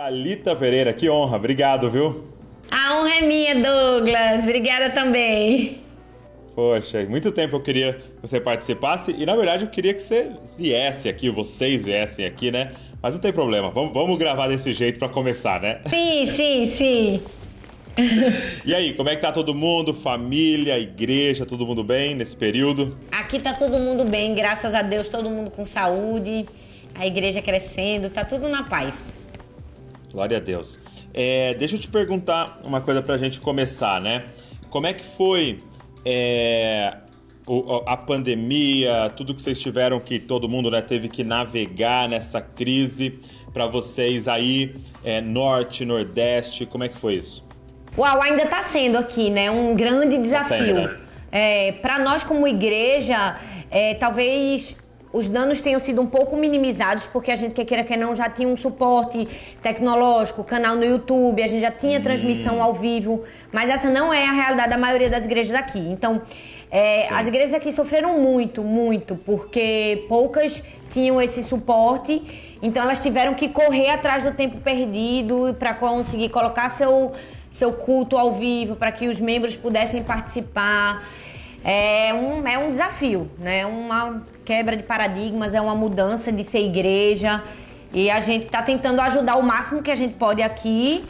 Talita Pereira, que honra, obrigado, viu? A honra é minha, Douglas. Obrigada também. Poxa, muito tempo eu queria que você participasse e na verdade eu queria que você viesse aqui, vocês viessem aqui, né? Mas não tem problema, vamos, vamos gravar desse jeito para começar, né? Sim, sim, sim. e aí, como é que tá todo mundo? Família, igreja, todo mundo bem nesse período? Aqui tá todo mundo bem, graças a Deus, todo mundo com saúde, a igreja crescendo, tá tudo na paz. Glória a Deus. É, deixa eu te perguntar uma coisa pra gente começar, né? Como é que foi é, a pandemia, tudo que vocês tiveram que todo mundo né, teve que navegar nessa crise para vocês aí, é, norte, nordeste, como é que foi isso? Uau, ainda está sendo aqui, né? Um grande desafio. Tá sendo, né? é, para nós como igreja, é, talvez os danos tenham sido um pouco minimizados, porque a gente, quer queira que não, já tinha um suporte tecnológico, canal no YouTube, a gente já tinha transmissão ao vivo, mas essa não é a realidade da maioria das igrejas daqui. Então, é, as igrejas aqui sofreram muito, muito, porque poucas tinham esse suporte, então elas tiveram que correr atrás do tempo perdido para conseguir colocar seu, seu culto ao vivo, para que os membros pudessem participar é um, é um desafio, né? Uma quebra de paradigmas, é uma mudança de ser igreja. E a gente está tentando ajudar o máximo que a gente pode aqui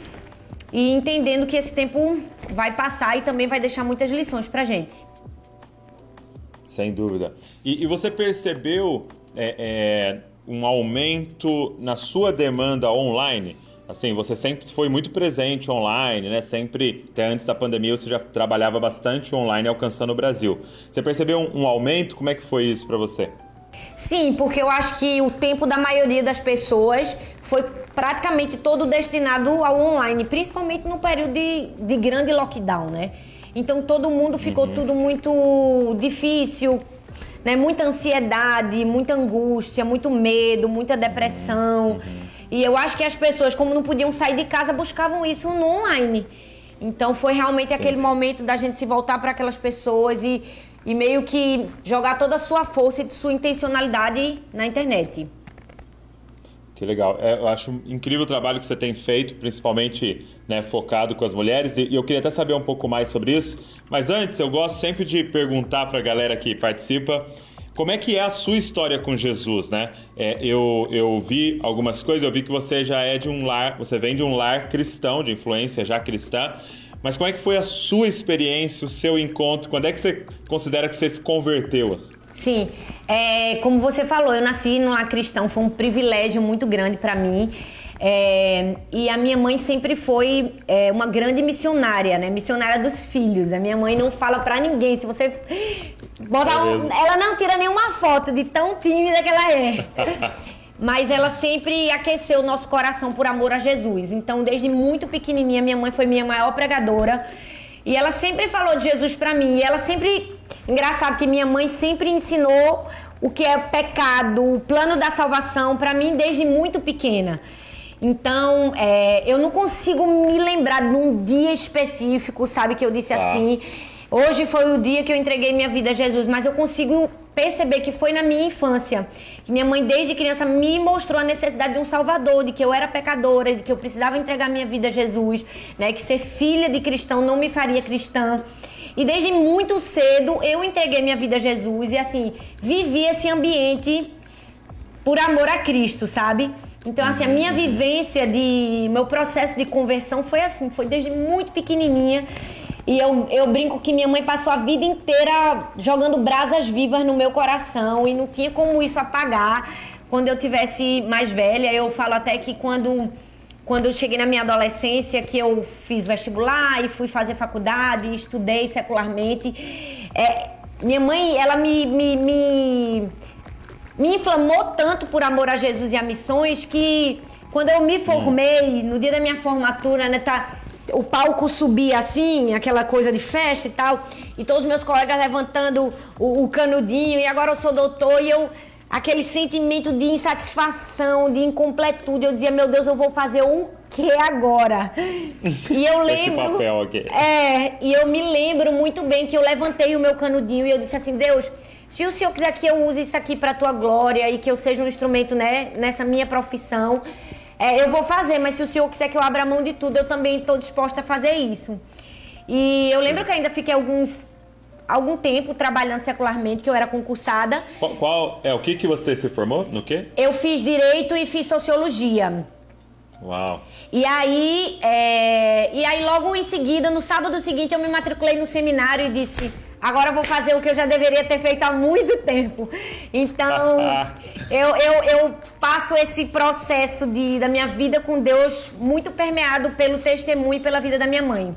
e entendendo que esse tempo vai passar e também vai deixar muitas lições para gente. Sem dúvida. E, e você percebeu é, é, um aumento na sua demanda online? Assim, você sempre foi muito presente online, né? Sempre, até antes da pandemia, você já trabalhava bastante online alcançando o Brasil. Você percebeu um, um aumento? Como é que foi isso para você? Sim, porque eu acho que o tempo da maioria das pessoas foi praticamente todo destinado ao online, principalmente no período de, de grande lockdown, né? Então todo mundo ficou uhum. tudo muito difícil, né? Muita ansiedade, muita angústia, muito medo, muita depressão. Uhum. E eu acho que as pessoas, como não podiam sair de casa, buscavam isso no online. Então foi realmente Sim. aquele momento da gente se voltar para aquelas pessoas e, e meio que jogar toda a sua força e sua intencionalidade na internet. Que legal. É, eu acho incrível o trabalho que você tem feito, principalmente né, focado com as mulheres, e, e eu queria até saber um pouco mais sobre isso. Mas antes, eu gosto sempre de perguntar para a galera que participa como é que é a sua história com Jesus, né? É, eu, eu vi algumas coisas, eu vi que você já é de um lar, você vem de um lar cristão, de influência já cristã. Mas como é que foi a sua experiência, o seu encontro? Quando é que você considera que você se converteu? Sim, é, como você falou, eu nasci no lar cristão, foi um privilégio muito grande para mim. É, e a minha mãe sempre foi é, uma grande missionária, né? Missionária dos filhos. A minha mãe não fala para ninguém. Se você botar um, ela não tira nenhuma foto de tão tímida que ela é. Mas ela sempre aqueceu o nosso coração por amor a Jesus. Então, desde muito pequenininha, minha mãe foi minha maior pregadora. E ela sempre falou de Jesus para mim. E ela sempre. Engraçado que minha mãe sempre ensinou o que é pecado, o plano da salvação para mim desde muito pequena. Então, é, eu não consigo me lembrar de um dia específico, sabe, que eu disse ah. assim. Hoje foi o dia que eu entreguei minha vida a Jesus, mas eu consigo perceber que foi na minha infância. Que minha mãe, desde criança, me mostrou a necessidade de um Salvador, de que eu era pecadora, de que eu precisava entregar minha vida a Jesus, né? Que ser filha de cristão não me faria cristã. E desde muito cedo eu entreguei minha vida a Jesus e assim, vivi esse ambiente por amor a Cristo, sabe? Então, assim, a minha vivência de. meu processo de conversão foi assim, foi desde muito pequenininha. E eu, eu brinco que minha mãe passou a vida inteira jogando brasas vivas no meu coração e não tinha como isso apagar. Quando eu tivesse mais velha, eu falo até que quando, quando eu cheguei na minha adolescência, que eu fiz vestibular e fui fazer faculdade, estudei secularmente, é, minha mãe, ela me, me, me me inflamou tanto por amor a Jesus e a missões que quando eu me formei, no dia da minha formatura, né, tá, o palco subia assim, aquela coisa de festa e tal, e todos meus colegas levantando o, o canudinho, e agora eu sou doutor, e eu aquele sentimento de insatisfação, de incompletude. Eu dizia, meu Deus, eu vou fazer o que agora? E eu lembro. Esse papel aqui. É, e eu me lembro muito bem que eu levantei o meu canudinho e eu disse assim, Deus, se o Senhor quiser que eu use isso aqui para a tua glória e que eu seja um instrumento né, nessa minha profissão, é, eu vou fazer, mas se o senhor quiser que eu abra mão de tudo, eu também estou disposta a fazer isso. E eu lembro que ainda fiquei alguns algum tempo trabalhando secularmente, que eu era concursada. Qual, qual, é o que que você se formou? No quê? Eu fiz direito e fiz sociologia. Uau. E aí, é, e aí logo em seguida, no sábado seguinte, eu me matriculei no seminário e disse: agora eu vou fazer o que eu já deveria ter feito há muito tempo. Então, eu, eu, eu passo esse processo de, da minha vida com Deus muito permeado pelo testemunho e pela vida da minha mãe.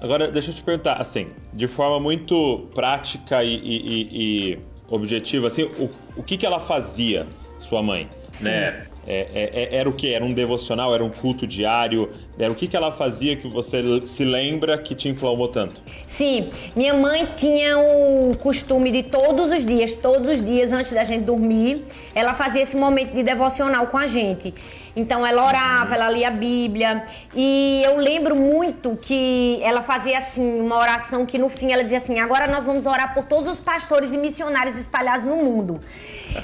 Agora, deixa eu te perguntar, assim, de forma muito prática e, e, e objetiva, assim, o, o que, que ela fazia, sua mãe? Sim. Né? É, é, é, era o que? Era um devocional? Era um culto diário? Era o que, que ela fazia que você se lembra que te inflamou tanto? Sim, minha mãe tinha o costume de todos os dias, todos os dias antes da gente dormir, ela fazia esse momento de devocional com a gente. Então ela orava, ela lia a Bíblia. E eu lembro muito que ela fazia assim, uma oração que no fim ela dizia assim: agora nós vamos orar por todos os pastores e missionários espalhados no mundo.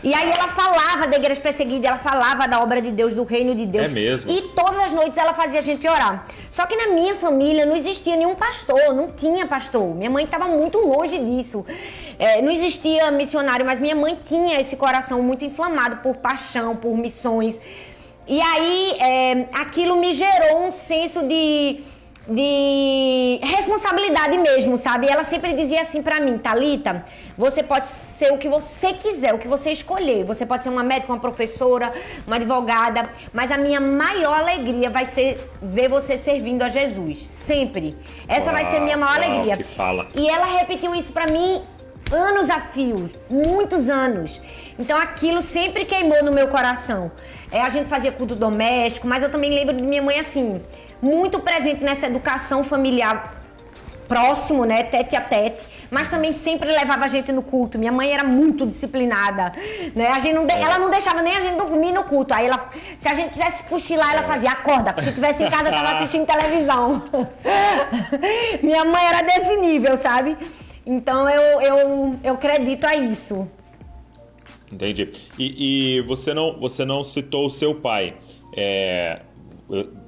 E aí ela falava da igreja perseguida, ela falava da obra de Deus, do reino de Deus. É mesmo. E todas as noites ela fazia a gente orar. Só que na minha família não existia nenhum pastor, não tinha pastor. Minha mãe estava muito longe disso. É, não existia missionário, mas minha mãe tinha esse coração muito inflamado por paixão, por missões. E aí é, aquilo me gerou um senso de, de responsabilidade mesmo, sabe? Ela sempre dizia assim para mim, Talita, você pode ser o que você quiser, o que você escolher. Você pode ser uma médica, uma professora, uma advogada, mas a minha maior alegria vai ser ver você servindo a Jesus, sempre. Essa uau, vai ser minha maior uau, alegria. Que fala. E ela repetiu isso para mim anos a fio, muitos anos. Então aquilo sempre queimou no meu coração. É, a gente fazia culto doméstico, mas eu também lembro de minha mãe assim, muito presente nessa educação familiar próximo, né, tete a tete, mas também sempre levava a gente no culto. Minha mãe era muito disciplinada, né? A gente não de... é. ela não deixava nem a gente dormir no culto. Aí ela, se a gente quisesse cochilar, ela é. fazia acorda, se tivesse em casa tava assistindo televisão. Minha mãe era desse nível, sabe? Então eu eu, eu acredito a isso. Entendi. E, e, você, não, você não citou o seu pai. É,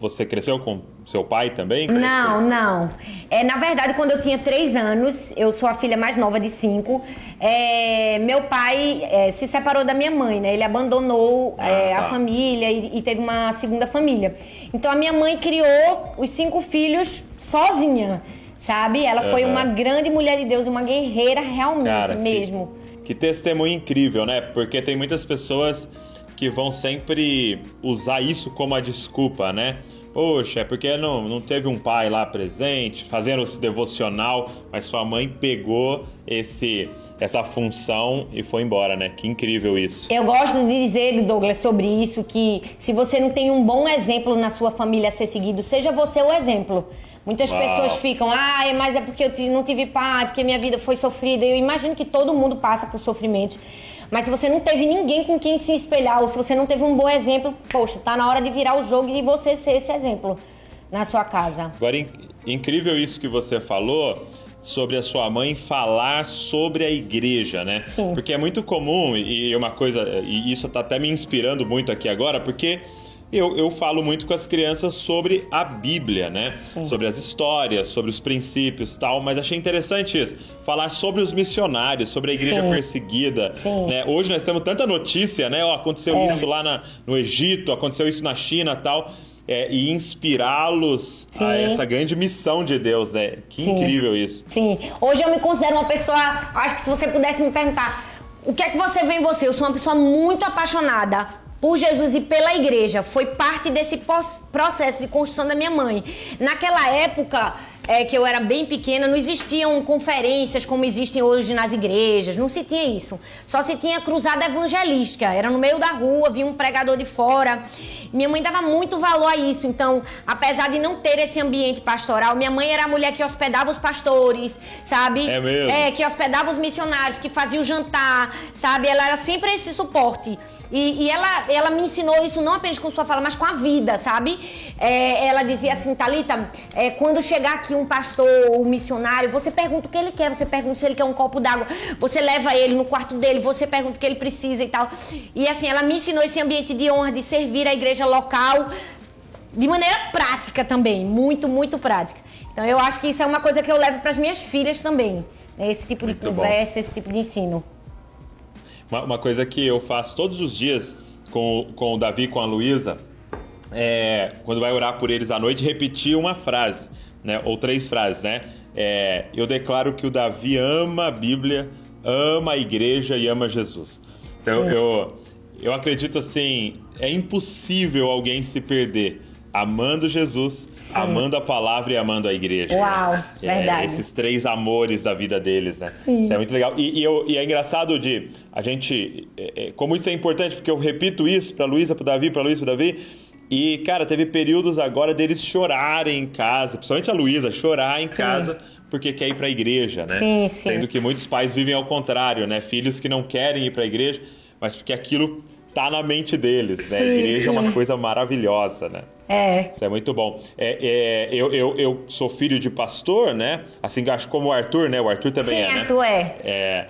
você cresceu com seu pai também? Não, não. É, na verdade, quando eu tinha três anos, eu sou a filha mais nova de cinco, é, meu pai é, se separou da minha mãe, né? Ele abandonou ah, é, tá. a família e, e, teve uma segunda família. Então, a minha mãe criou os cinco filhos sozinha, sabe? Ela foi uma grande mulher de Deus, uma guerreira realmente Cara, mesmo. Que que testemunho incrível, né? Porque tem muitas pessoas que vão sempre usar isso como a desculpa, né? Poxa, é porque não, não teve um pai lá presente, fazendo esse devocional, mas sua mãe pegou esse essa função e foi embora, né? Que incrível isso. Eu gosto de dizer, Douglas, sobre isso, que se você não tem um bom exemplo na sua família a ser seguido, seja você o exemplo. Muitas Uau. pessoas ficam, ah, mas é porque eu não tive pai, porque minha vida foi sofrida. Eu imagino que todo mundo passa por sofrimentos. Mas se você não teve ninguém com quem se espelhar, ou se você não teve um bom exemplo, poxa, tá na hora de virar o jogo e você ser esse exemplo na sua casa. Agora, incrível isso que você falou sobre a sua mãe falar sobre a igreja, né? Sim. Porque é muito comum, e uma coisa, e isso tá até me inspirando muito aqui agora, porque eu, eu falo muito com as crianças sobre a Bíblia, né? Sim. Sobre as histórias, sobre os princípios tal, mas achei interessante isso. Falar sobre os missionários, sobre a igreja Sim. perseguida. Sim. Né? Hoje nós temos tanta notícia, né? Oh, aconteceu é. isso lá na, no Egito, aconteceu isso na China tal. É, e inspirá-los a essa grande missão de Deus, né? Que Sim. incrível isso. Sim. Hoje eu me considero uma pessoa. Acho que se você pudesse me perguntar o que é que você vê em você, eu sou uma pessoa muito apaixonada por Jesus e pela igreja. Foi parte desse processo de construção da minha mãe. Naquela época, é, que eu era bem pequena, não existiam conferências como existem hoje nas igrejas, não se tinha isso. Só se tinha cruzada evangelística, era no meio da rua, vinha um pregador de fora. Minha mãe dava muito valor a isso, então, apesar de não ter esse ambiente pastoral, minha mãe era a mulher que hospedava os pastores, sabe? É mesmo? É, que hospedava os missionários, que fazia o jantar, sabe? Ela era sempre esse suporte. E, e, ela, ela me ensinou isso não apenas com sua fala, mas com a vida, sabe? É, ela dizia assim, Thalita, é, quando chegar aqui um pastor ou um missionário, você pergunta o que ele quer, você pergunta se ele quer um copo d'água, você leva ele no quarto dele, você pergunta o que ele precisa e tal. E assim, ela me ensinou esse ambiente de honra, de servir a igreja local de maneira prática também, muito, muito prática. Então eu acho que isso é uma coisa que eu levo para as minhas filhas também, né? esse tipo muito de conversa, bom. esse tipo de ensino. Uma, uma, coisa que eu faço todos os dias com, com o Davi, com a Luísa, é, quando vai orar por eles à noite, repetir uma frase, né? Ou três frases, né? É, eu declaro que o Davi ama a Bíblia, ama a igreja e ama Jesus. Então eu, eu acredito assim, é impossível alguém se perder amando Jesus, Sim. amando a palavra e amando a igreja. Uau, é, verdade. Esses três amores da vida deles, né? Sim. Isso é muito legal. E, e, eu, e é engraçado de a gente, é, é, como isso é importante, porque eu repito isso para Luísa, para Davi, para Luísa, para Davi. E, cara, teve períodos agora deles chorarem em casa, principalmente a Luísa, chorar em sim. casa porque quer ir para a igreja, né? Sim, sim. Sendo que muitos pais vivem ao contrário, né? Filhos que não querem ir para a igreja, mas porque aquilo tá na mente deles, né? Sim, a igreja sim. é uma coisa maravilhosa, né? É. Isso é muito bom. É, é, eu, eu, eu sou filho de pastor, né? Assim, acho como o Arthur, né? O Arthur também Sim, é, né? Arthur é. É.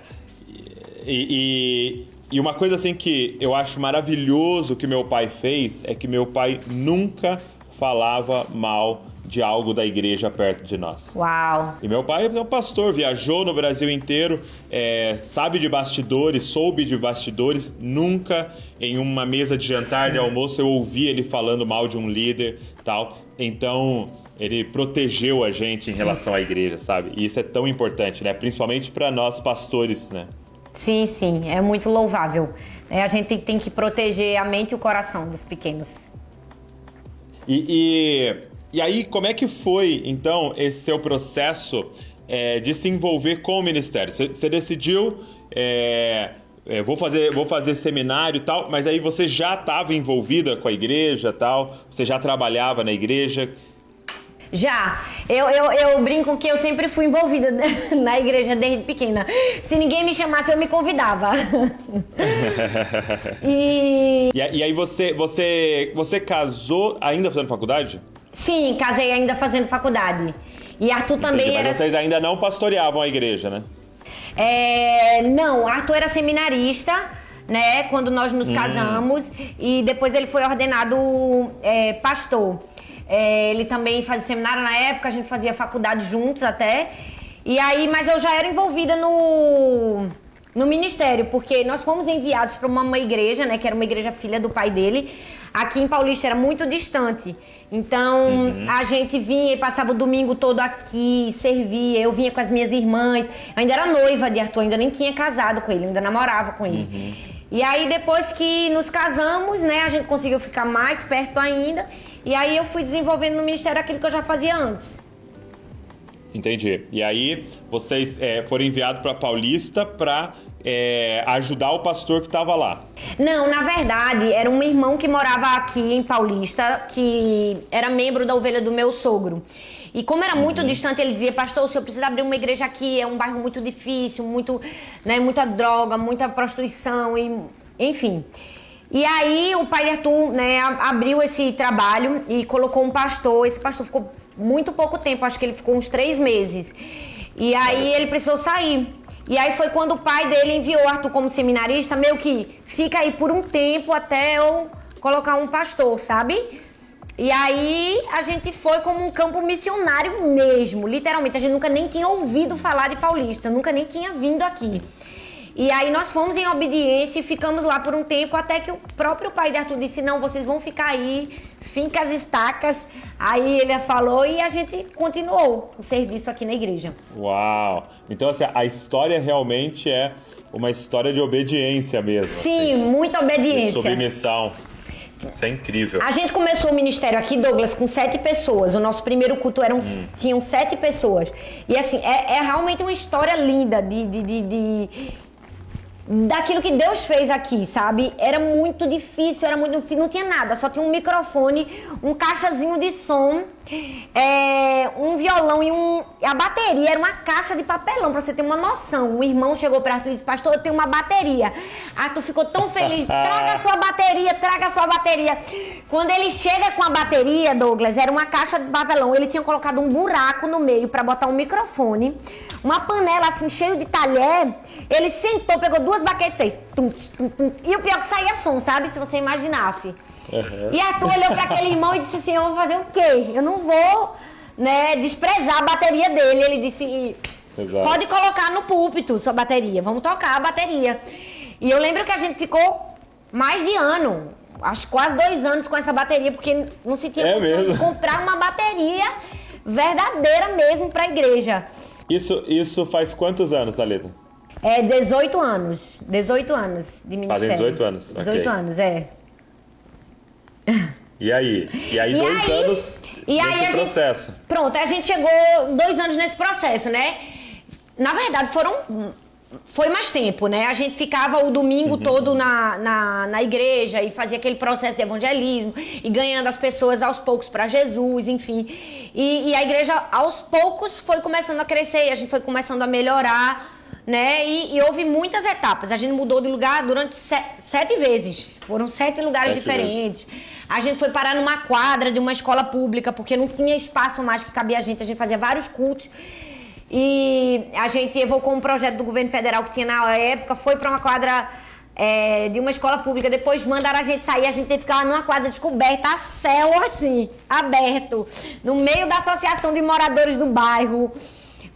E, e, e uma coisa assim que eu acho maravilhoso que meu pai fez é que meu pai nunca falava mal de algo da igreja perto de nós. Uau! E meu pai é um pastor, viajou no Brasil inteiro, é, sabe de bastidores, soube de bastidores. Nunca em uma mesa de jantar, de almoço, eu ouvi ele falando mal de um líder tal. Então, ele protegeu a gente em relação à igreja, sabe? E isso é tão importante, né? Principalmente para nós pastores, né? Sim, sim, é muito louvável. É, a gente tem que proteger a mente e o coração dos pequenos. E, e e aí, como é que foi, então, esse seu processo é, de se envolver com o ministério? Você decidiu, é, é, vou, fazer, vou fazer seminário e tal, mas aí você já estava envolvida com a igreja tal? Você já trabalhava na igreja? Já. Eu, eu, eu brinco que eu sempre fui envolvida na igreja desde pequena. Se ninguém me chamasse, eu me convidava. e... e... Aí você, você, você casou ainda fazendo faculdade? Sim, casei ainda fazendo faculdade. E Arthur também Mas era... vocês ainda não pastoreavam a igreja, né? É, não, Arthur era seminarista, né? Quando nós nos hum. casamos. E depois ele foi ordenado é, pastor. É, ele também fazia seminário na época, a gente fazia faculdade juntos até. E aí, mas eu já era envolvida no no ministério, porque nós fomos enviados para uma, uma igreja, né, que era uma igreja filha do pai dele. Aqui em Paulista era muito distante. Então uhum. a gente vinha e passava o domingo todo aqui, servia. Eu vinha com as minhas irmãs. Eu ainda era noiva de Arthur, ainda nem tinha casado com ele, ainda namorava com ele. Uhum. E aí depois que nos casamos, né, a gente conseguiu ficar mais perto ainda. E aí eu fui desenvolvendo no ministério aquilo que eu já fazia antes. Entendi. E aí vocês é, foram enviados para Paulista para é, ajudar o pastor que estava lá? Não, na verdade, era um irmão que morava aqui em Paulista, que era membro da ovelha do meu sogro. E como era muito uhum. distante, ele dizia, pastor, o senhor precisa abrir uma igreja aqui, é um bairro muito difícil, muito, né, muita droga, muita prostituição, e, enfim. E aí o pai de Arthur né, abriu esse trabalho e colocou um pastor. Esse pastor ficou muito pouco tempo, acho que ele ficou uns três meses. E aí ele precisou sair. E aí foi quando o pai dele enviou Arthur como seminarista, meio que fica aí por um tempo até eu colocar um pastor, sabe? E aí a gente foi como um campo missionário mesmo, literalmente. A gente nunca nem tinha ouvido falar de Paulista, nunca nem tinha vindo aqui. E aí nós fomos em obediência e ficamos lá por um tempo até que o próprio pai de Arthur disse: "Não, vocês vão ficar aí, finca as estacas". Aí ele falou e a gente continuou o serviço aqui na igreja. Uau! Então assim, a história realmente é uma história de obediência mesmo. Sim, assim, muita obediência. De submissão. Isso é incrível. A gente começou o ministério aqui, Douglas, com sete pessoas. O nosso primeiro culto eram, hum. tinham sete pessoas. E assim, é, é realmente uma história linda de, de, de, de daquilo que Deus fez aqui, sabe? Era muito difícil, era muito não tinha nada, só tinha um microfone, um caixazinho de som é, um violão e um. A bateria era uma caixa de papelão, pra você ter uma noção. O irmão chegou pra Arthur e disse: Pastor, eu tenho uma bateria. Arthur ficou tão feliz: traga a sua bateria, traga a sua bateria. Quando ele chega com a bateria, Douglas, era uma caixa de papelão. Ele tinha colocado um buraco no meio para botar um microfone, uma panela assim, cheio de talher. Ele sentou, pegou duas baquetes e fez. Tum, tum, tum, e o pior é que saía som, sabe? Se você imaginasse. Uhum. E Arthur olhou para aquele irmão e disse assim: Eu vou fazer o quê? Eu não vou né, desprezar a bateria dele. Ele disse: Exato. Pode colocar no púlpito sua bateria, vamos tocar a bateria. E eu lembro que a gente ficou mais de ano, acho quase dois anos com essa bateria, porque não se tinha é comprar uma bateria verdadeira mesmo para a igreja. Isso, isso faz quantos anos, Aleta? É 18 anos. 18 anos de ministério. Fazem 18 anos. 18 okay. anos, é. E aí? E aí, e dois aí, anos e aí processo. Gente, pronto, a gente chegou dois anos nesse processo, né? Na verdade, foram. Foi mais tempo, né? A gente ficava o domingo uhum. todo na, na, na igreja e fazia aquele processo de evangelismo e ganhando as pessoas aos poucos para Jesus, enfim. E, e a igreja, aos poucos, foi começando a crescer e a gente foi começando a melhorar né? E, e, houve muitas etapas. A gente mudou de lugar durante sete, sete vezes. Foram sete lugares sete diferentes. Vezes. A gente foi parar numa quadra de uma escola pública, porque não tinha espaço mais que cabia a gente. A gente fazia vários cultos. E a gente evocou um projeto do governo federal que tinha na época, foi para uma quadra é, de uma escola pública. Depois mandaram a gente sair, a gente teve que ficar numa quadra descoberta, a céu assim, aberto, no meio da associação de moradores do bairro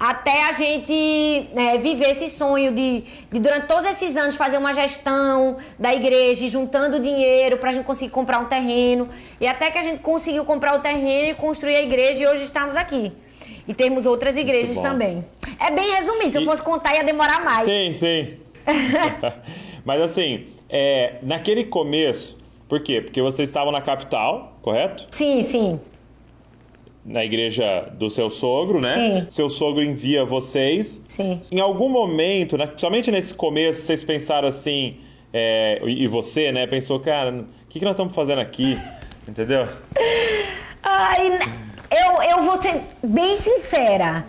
até a gente é, viver esse sonho de, de, durante todos esses anos, fazer uma gestão da igreja, juntando dinheiro para a gente conseguir comprar um terreno. E até que a gente conseguiu comprar o terreno e construir a igreja, e hoje estamos aqui. E temos outras igrejas também. É bem resumido, se e... eu fosse contar ia demorar mais. Sim, sim. Mas assim, é, naquele começo, por quê? Porque vocês estavam na capital, correto? Sim, sim na igreja do seu sogro, né? Sim. Seu sogro envia vocês. Sim. Em algum momento, né, somente nesse começo, vocês pensaram assim, é, e você, né, pensou, cara, o que, que nós estamos fazendo aqui? Entendeu? Ai, eu, eu vou ser bem sincera.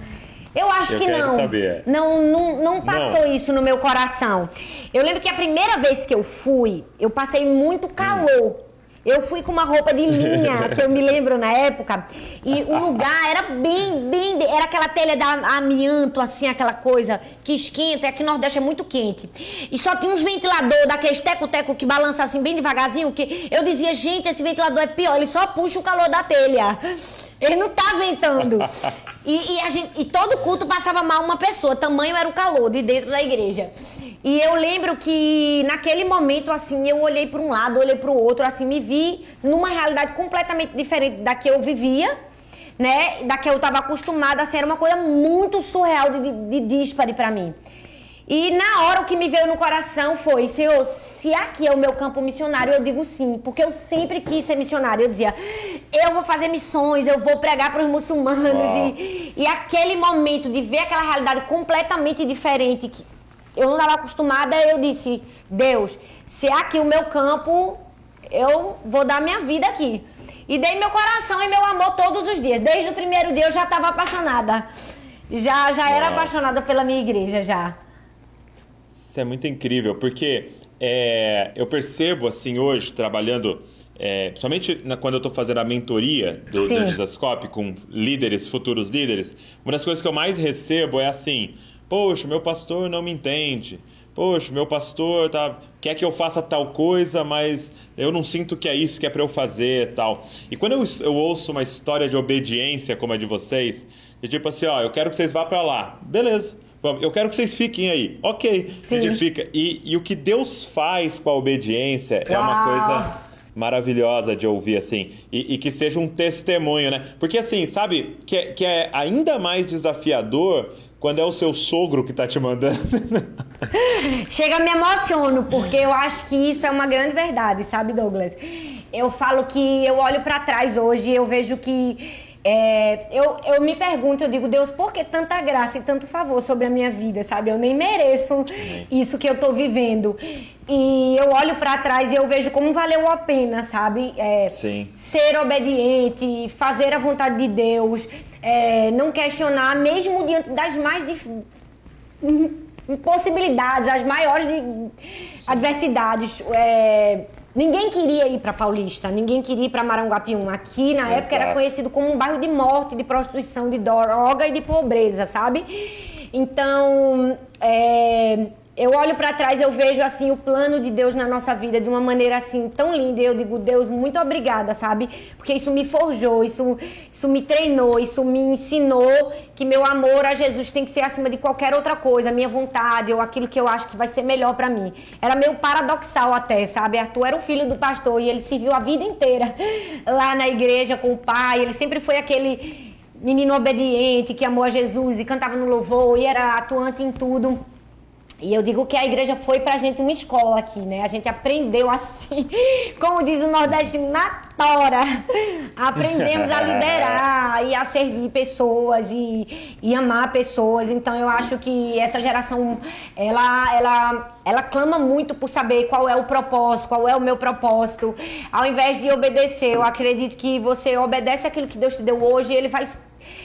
Eu acho eu que não. Saber. não. Não, não passou não. isso no meu coração. Eu lembro que a primeira vez que eu fui, eu passei muito calor. Eu fui com uma roupa de linha, que eu me lembro na época, e o lugar era bem, bem, era aquela telha da amianto, assim, aquela coisa que esquenta, e aqui no Nordeste é muito quente. E só tinha uns ventilador daqueles teco-teco que balança assim bem devagarzinho, que eu dizia, gente, esse ventilador é pior, ele só puxa o calor da telha. Ele não tá ventando. E, e, a gente, e todo culto passava mal uma pessoa, tamanho era o calor de dentro da igreja. E eu lembro que naquele momento, assim, eu olhei para um lado, olhei para o outro, assim, me vi numa realidade completamente diferente da que eu vivia, né? Da que eu estava acostumada a ser uma coisa muito surreal de, de, de díspare para mim. E na hora o que me veio no coração foi, Senhor, se aqui é o meu campo missionário, eu digo sim, porque eu sempre quis ser missionário. Eu dizia, eu vou fazer missões, eu vou pregar para os muçulmanos. E, e aquele momento de ver aquela realidade completamente diferente, que eu não estava acostumada, eu disse, Deus, se é aqui o meu campo, eu vou dar minha vida aqui. E dei meu coração e meu amor todos os dias. Desde o primeiro dia eu já estava apaixonada. Já, já era apaixonada pela minha igreja, já. Isso é muito incrível, porque é, eu percebo, assim, hoje, trabalhando, é, principalmente na, quando eu estou fazendo a mentoria do, do Disascope com líderes, futuros líderes, uma das coisas que eu mais recebo é assim Poxa, meu pastor não me entende. Poxa, meu pastor tá, quer que eu faça tal coisa, mas eu não sinto que é isso que é para eu fazer tal. E quando eu, eu ouço uma história de obediência como a de vocês, de tipo assim, ó, eu quero que vocês vá para lá. Beleza. Eu quero que vocês fiquem aí. Ok, Sim. a gente fica. E, e o que Deus faz com a obediência Uau. é uma coisa maravilhosa de ouvir, assim. E, e, que seja um testemunho, né? Porque, assim, sabe, que, é, que é ainda mais desafiador quando é o seu sogro que tá te mandando. Chega, me emociono, porque eu acho que isso é uma grande verdade, sabe, Douglas? Eu falo que eu olho para trás hoje e eu vejo que é, eu, eu me pergunto, eu digo, Deus, por que tanta graça e tanto favor sobre a minha vida, sabe? Eu nem mereço isso que eu tô vivendo. E eu olho para trás e eu vejo como valeu a pena, sabe? É. Ser obediente, fazer a vontade de Deus, é, não questionar, mesmo diante das mais dif... impossibilidades, as maiores de... adversidades. É, Ninguém queria ir para Paulista, ninguém queria ir para Maranguapium. Aqui, na Exato. época, era conhecido como um bairro de morte, de prostituição, de droga e de pobreza, sabe? Então, é, eu olho para trás, eu vejo assim o plano de Deus na nossa vida de uma maneira assim tão linda. E eu digo, Deus, muito obrigada, sabe? Porque isso me forjou, isso, isso me treinou, isso me ensinou que meu amor a Jesus tem que ser acima de qualquer outra coisa, minha vontade ou aquilo que eu acho que vai ser melhor para mim. Era meio paradoxal até, sabe? Arthur era o filho do pastor e ele serviu a vida inteira lá na igreja com o pai. Ele sempre foi aquele menino obediente que amou a Jesus e cantava no louvor e era atuante em tudo. E eu digo que a igreja foi pra gente uma escola aqui, né? A gente aprendeu assim, como diz o nordestino, na tora. Aprendemos a liderar e a servir pessoas e, e amar pessoas. Então eu acho que essa geração, ela, ela, ela clama muito por saber qual é o propósito, qual é o meu propósito. Ao invés de obedecer, eu acredito que você obedece aquilo que Deus te deu hoje e ele vai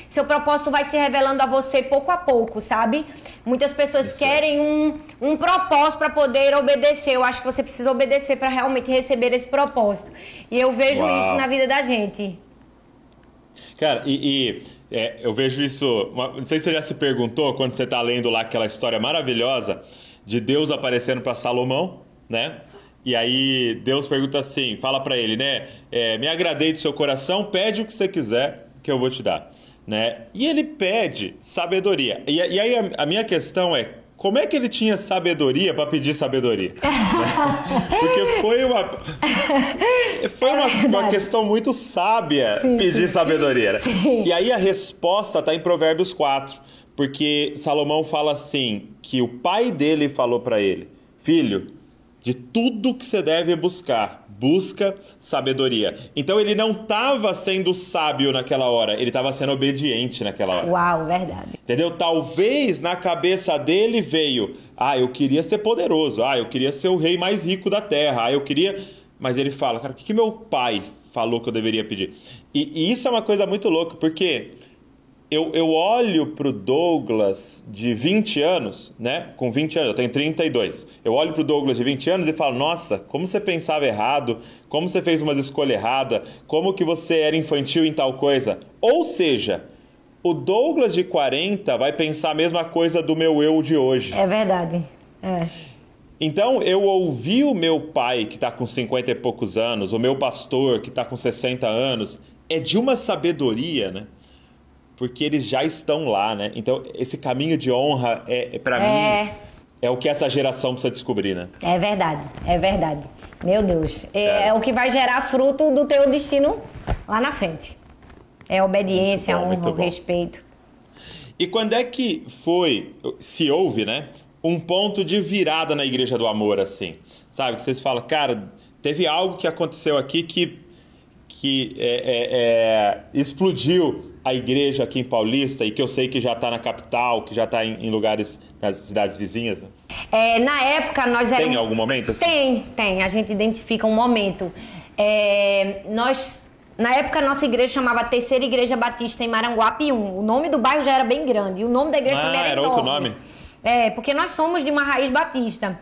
seu propósito vai se revelando a você pouco a pouco, sabe? Muitas pessoas isso querem um, um propósito para poder obedecer. Eu acho que você precisa obedecer para realmente receber esse propósito. E eu vejo Uau. isso na vida da gente. Cara, e, e é, eu vejo isso. Não sei se você já se perguntou quando você está lendo lá aquela história maravilhosa de Deus aparecendo para Salomão, né? E aí Deus pergunta assim, fala para ele, né? É, me agradei do seu coração, pede o que você quiser que eu vou te dar né? E ele pede sabedoria. E, e aí a, a, minha questão é como é que ele tinha sabedoria para pedir sabedoria? Porque foi uma foi uma, uma questão muito sábia sim, pedir sim. sabedoria. Né? E aí a resposta está em Provérbios 4, porque Salomão fala assim que o pai dele falou para ele: "Filho, de tudo que você deve buscar, busca sabedoria. Então ele não estava sendo sábio naquela hora, ele estava sendo obediente naquela hora. Uau, verdade. Entendeu? Talvez na cabeça dele veio: ah, eu queria ser poderoso, ah, eu queria ser o rei mais rico da terra, ah, eu queria. Mas ele fala, cara, o que, que meu pai falou que eu deveria pedir? E, e isso é uma coisa muito louca, porque eu, eu olho pro Douglas de 20 anos, né? Com 20 anos, eu tenho 32. Eu olho pro Douglas de 20 anos e falo: "Nossa, como você pensava errado, como você fez umas escolhas erradas, como que você era infantil em tal coisa". Ou seja, o Douglas de 40 vai pensar a mesma coisa do meu eu de hoje. É verdade. É. Então, eu ouvi o meu pai, que está com 50 e poucos anos, o meu pastor, que está com 60 anos, é de uma sabedoria, né? Porque eles já estão lá, né? Então, esse caminho de honra, é, é para é... mim, é o que essa geração precisa descobrir, né? É verdade, é verdade. Meu Deus. É, é. é o que vai gerar fruto do teu destino lá na frente. É obediência, bom, honra, respeito. E quando é que foi, se houve, né? Um ponto de virada na Igreja do Amor, assim. Sabe? Que vocês falam, cara, teve algo que aconteceu aqui que, que é, é, explodiu a igreja aqui em Paulista e que eu sei que já está na capital, que já está em, em, lugares nas cidades vizinhas? É, na época nós éramos... Tem algum momento assim? Tem, tem. A gente identifica um momento. É, nós na época, a nossa igreja chamava Terceira Igreja Batista em Maranguape 1. O nome do bairro já era bem grande. E o nome da igreja ah, também era, era outro nome? É, porque nós somos de uma raiz batista.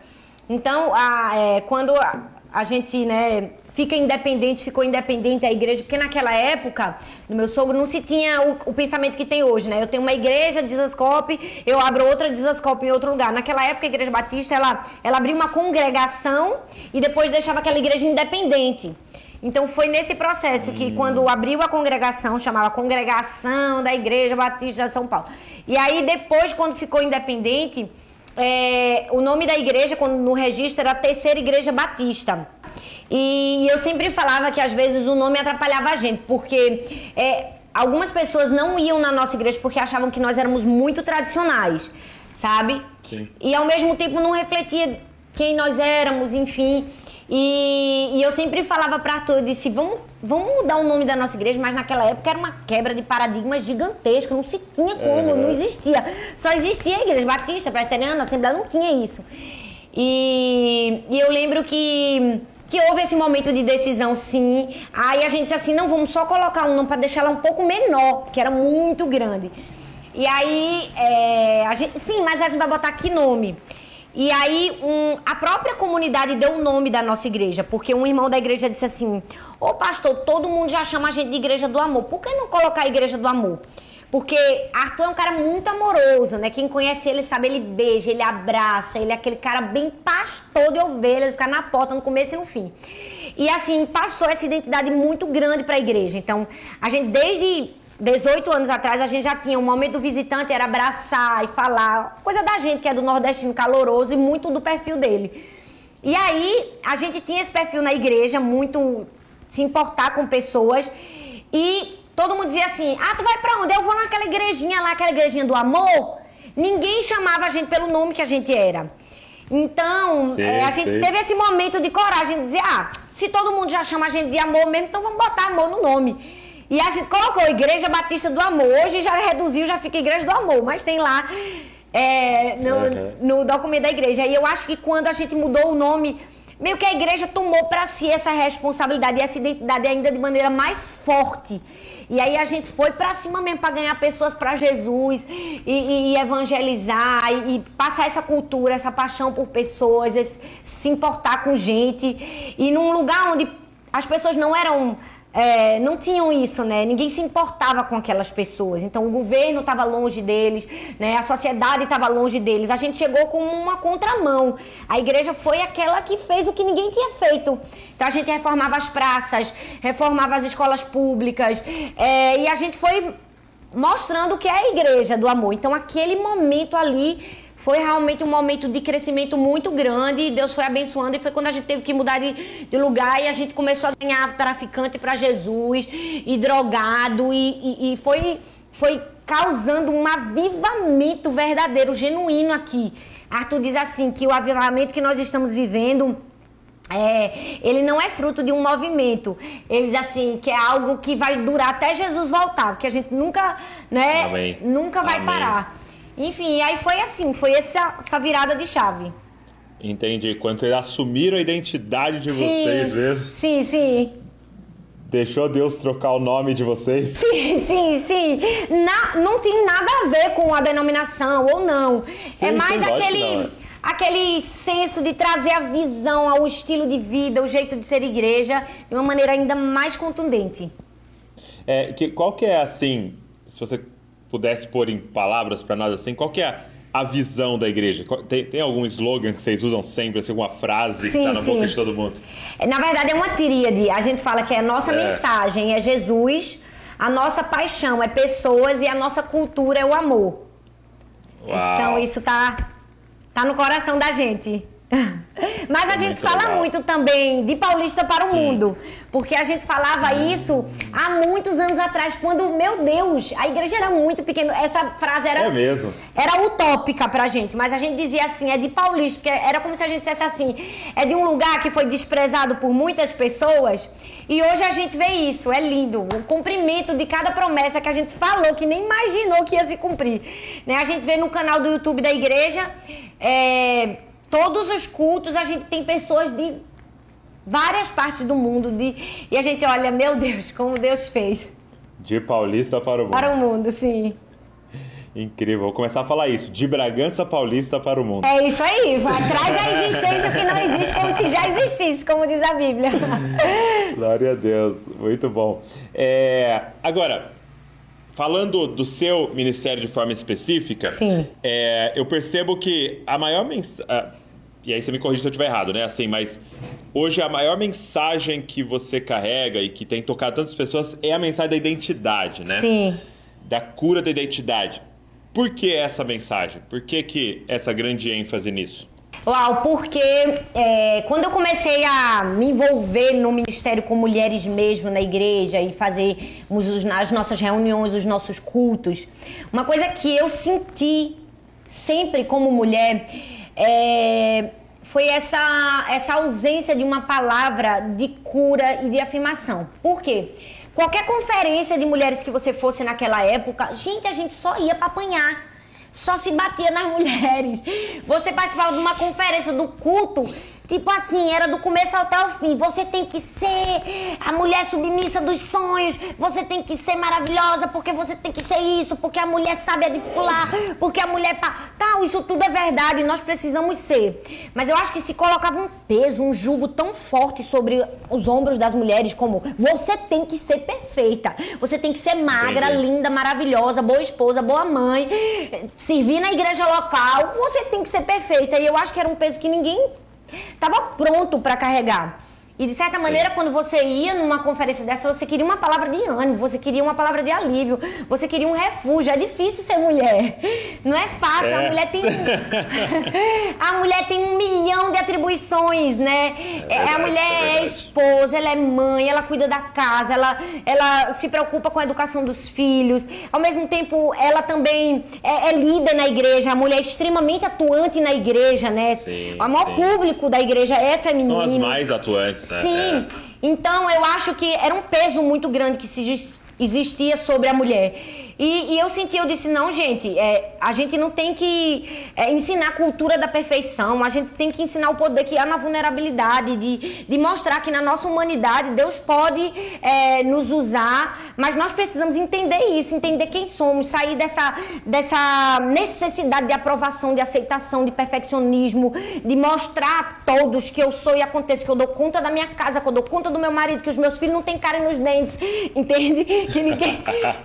Então, a, é, quando a, a gente né, fica independente, ficou independente a igreja, porque naquela época, no meu sogro, não se tinha o, o pensamento que tem hoje, né? Eu tenho uma igreja de Zascope, eu abro outra de Zascope em outro lugar. Naquela época, a Igreja Batista, ela, ela abria uma congregação e depois deixava aquela igreja independente. Então foi nesse processo que quando abriu a congregação, chamava Congregação da Igreja Batista de São Paulo. E aí depois, quando ficou independente, é, o nome da igreja, quando no registro, era Terceira Igreja Batista. E eu sempre falava que às vezes o nome atrapalhava a gente, porque é, algumas pessoas não iam na nossa igreja porque achavam que nós éramos muito tradicionais, sabe? Sim. E ao mesmo tempo não refletia quem nós éramos, enfim. E, e eu sempre falava para Arthur, eu disse, vamos, vamos mudar o nome da nossa igreja, mas naquela época era uma quebra de paradigma gigantesca, não se tinha como, não existia. Só existia a igreja batista, presbiteriana, assembleia, não tinha isso. E, e eu lembro que que houve esse momento de decisão, sim. Aí a gente disse assim, não, vamos só colocar um nome para deixar ela um pouco menor, que era muito grande. E aí, é, a gente, sim, mas a gente vai botar que nome? E aí, um, a própria comunidade deu o nome da nossa igreja, porque um irmão da igreja disse assim: Ô pastor, todo mundo já chama a gente de igreja do amor, por que não colocar a igreja do amor? Porque Arthur é um cara muito amoroso, né? Quem conhece ele sabe, ele beija, ele abraça, ele é aquele cara bem pastor de ovelhas, ele fica na porta no começo e no fim. E assim, passou essa identidade muito grande para a igreja. Então, a gente desde 18 anos atrás, a gente já tinha um momento do visitante, era abraçar e falar, coisa da gente que é do nordestino caloroso e muito do perfil dele. E aí, a gente tinha esse perfil na igreja, muito se importar com pessoas. E todo mundo dizia assim: Ah, tu vai pra onde? Eu vou naquela igrejinha lá, aquela igrejinha do amor. Ninguém chamava a gente pelo nome que a gente era. Então, é, a gente teve esse momento de coragem de dizer: Ah, se todo mundo já chama a gente de amor mesmo, então vamos botar amor no nome. E a gente colocou Igreja Batista do Amor. Hoje já reduziu, já fica Igreja do Amor, mas tem lá é, no, uhum. no documento da igreja. E eu acho que quando a gente mudou o nome, meio que a igreja tomou para si essa responsabilidade e essa identidade ainda de maneira mais forte. E aí a gente foi para cima mesmo para ganhar pessoas para Jesus e, e, e evangelizar e, e, passar essa cultura, essa paixão por pessoas, esse, se importar com gente. E num lugar onde as pessoas não eram é, não tinham isso, né? Ninguém se importava com aquelas pessoas. Então o governo estava longe deles, né? A sociedade estava longe deles. A gente chegou com uma contramão. A igreja foi aquela que fez o que ninguém tinha feito. Então a gente reformava as praças, reformava as escolas públicas é, e a gente foi mostrando o que é a igreja do amor. Então aquele momento ali foi realmente um momento de crescimento muito grande. E Deus foi abençoando. E foi quando a gente teve que mudar de, de lugar e a gente começou a ganhar traficante para Jesus e drogado. E, e, e, foi, foi causando um avivamento verdadeiro, genuíno aqui. Arthur diz assim: que o avivamento que nós estamos vivendo. É, ele não é fruto de um movimento. Eles assim, que é algo que vai durar até Jesus voltar, porque a gente nunca, né, Amém. nunca vai Amém. parar. Enfim, aí foi assim, foi essa, essa virada de chave. Entendi. Quando vocês assumiram a identidade de sim, vocês mesmo. Sim, sim. Deixou Deus trocar o nome de vocês? Sim, sim, sim. Na, não tem nada a ver com a denominação ou não. Sim, é mais sim, aquele, não, é. aquele senso de trazer a visão ao estilo de vida, o jeito de ser igreja, de uma maneira ainda mais contundente. É, que, qual que é assim, se você pudesse pôr em palavras para nós assim, qual que é a visão da igreja? Tem, tem, algum slogan que vocês usam sempre, assim, alguma frase sim, que está na sim. boca de todo mundo? Na verdade é uma tríade. A gente fala que é a nossa é. mensagem é Jesus, a nossa paixão é pessoas e a nossa cultura é o amor. Uau. Então isso tá, tá no coração da gente. Mas a é gente fala legal. muito também de paulista para o mundo. Porque a gente falava isso há muitos anos atrás, quando, meu Deus, a igreja era muito pequena. Essa frase era, é mesmo. era utópica pra gente. Mas a gente dizia assim, é de paulista, porque era como se a gente dissesse assim, é de um lugar que foi desprezado por muitas pessoas. E hoje a gente vê isso, é lindo. O cumprimento de cada promessa que a gente falou, que nem imaginou que ia se cumprir. Né? A gente vê no canal do YouTube da igreja. É, Todos os cultos a gente tem pessoas de várias partes do mundo de, e a gente olha, meu Deus, como Deus fez. De Paulista para o mundo. Para o mundo, sim. Incrível, vou começar a falar isso. De Bragança Paulista para o mundo. É isso aí, vai, traz a existência que não existe como se já existisse, como diz a Bíblia. Glória a Deus, muito bom. É, agora, Falando do seu ministério de forma específica, é, eu percebo que a maior mensagem. E aí você me corrija se eu estiver errado, né? Assim, mas hoje a maior mensagem que você carrega e que tem tocado tantas pessoas é a mensagem da identidade, né? Sim. Da cura da identidade. Por que essa mensagem? Por que, que essa grande ênfase nisso? Uau, porque é, quando eu comecei a me envolver no ministério com mulheres mesmo na igreja e fazer as nossas reuniões, os nossos cultos, uma coisa que eu senti sempre como mulher é, foi essa, essa ausência de uma palavra de cura e de afirmação. Por quê? Qualquer conferência de mulheres que você fosse naquela época, gente, a gente só ia para apanhar. Só se batia nas mulheres. Você participava de uma conferência do culto, Tipo assim, era do começo até o fim. Você tem que ser a mulher submissa dos sonhos. Você tem que ser maravilhosa porque você tem que ser isso, porque a mulher sabe articular, porque a mulher tá. Tal, isso tudo é verdade, nós precisamos ser. Mas eu acho que se colocava um peso, um jugo tão forte sobre os ombros das mulheres, como você tem que ser perfeita. Você tem que ser magra, Entendi. linda, maravilhosa, boa esposa, boa mãe, servir na igreja local. Você tem que ser perfeita. E eu acho que era um peso que ninguém Estava pronto para carregar. E de certa Sim. maneira, quando você ia numa conferência dessa, você queria uma palavra de ânimo, você queria uma palavra de alívio, você queria um refúgio. É difícil ser mulher. Não é fácil. É. A mulher tem. a mulher tem um milhão de atribuições, né? É, é verdade, a mulher é, é, esposa, ela é mãe, ela cuida da casa, ela, ela se preocupa com a educação dos filhos. Ao mesmo tempo, ela também é, é líder na igreja, a mulher é extremamente atuante na igreja, né? Sim, o maior sim. público da igreja é feminino. São as mais atuantes. Sim. É. Então eu acho que era um peso muito grande que se existia sobre a mulher. E, e, eu senti, eu disse, não, gente, é, a gente não tem que é, ensinar a cultura da perfeição, a gente tem que ensinar o poder que há na vulnerabilidade, de, de mostrar que na nossa humanidade Deus pode é, nos usar, mas nós precisamos entender isso, entender quem somos, sair dessa, dessa necessidade de aprovação, de aceitação, de perfeccionismo, de mostrar a todos que eu sou e aconteço, que eu dou conta da minha casa, que eu dou conta do meu marido, que os meus filhos não têm cara nos dentes, entende? Que, ninguém,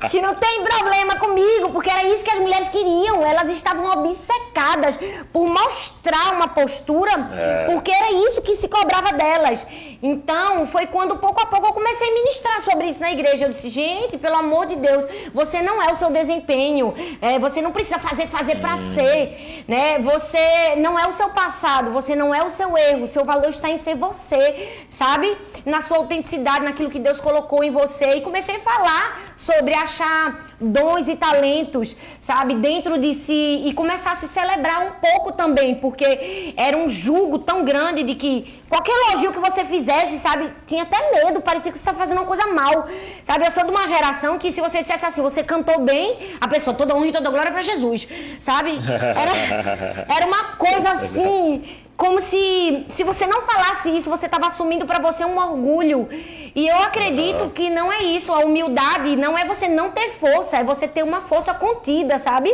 que não tem problema comigo, porque era isso que as mulheres queriam. Elas estavam obcecadas por mostrar uma postura, é. porque era isso que se cobrava delas. Então, foi quando pouco a pouco eu comecei a ministrar sobre isso na igreja. Eu disse, gente, pelo amor de Deus, você não é o seu desempenho. É, você não precisa fazer, fazer para hum. ser. Né? Você não é o seu passado, você não é o seu erro. Seu valor está em ser você, sabe? Na sua autenticidade, naquilo que Deus colocou em você. E comecei a falar sobre achar dons e talentos, sabe, dentro de si e começar a se celebrar um pouco também, porque era um julgo tão grande de que qualquer elogio que você fizesse, sabe, tinha até medo, parecia que você estava fazendo uma coisa mal, sabe? Eu sou de uma geração que se você dissesse assim, você cantou bem, a pessoa toda honra e toda glória para Jesus, sabe? Era, era uma coisa assim como se, se você não falasse isso, você estava assumindo para você um orgulho. E eu acredito uhum. que não é isso. A humildade não é você não ter força, é você ter uma força contida, sabe?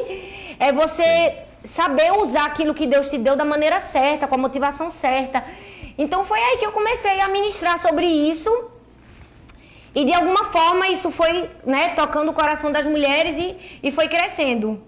É você Sim. saber usar aquilo que Deus te deu da maneira certa, com a motivação certa. Então foi aí que eu comecei a ministrar sobre isso. E de alguma forma isso foi né, tocando o coração das mulheres e, e foi crescendo.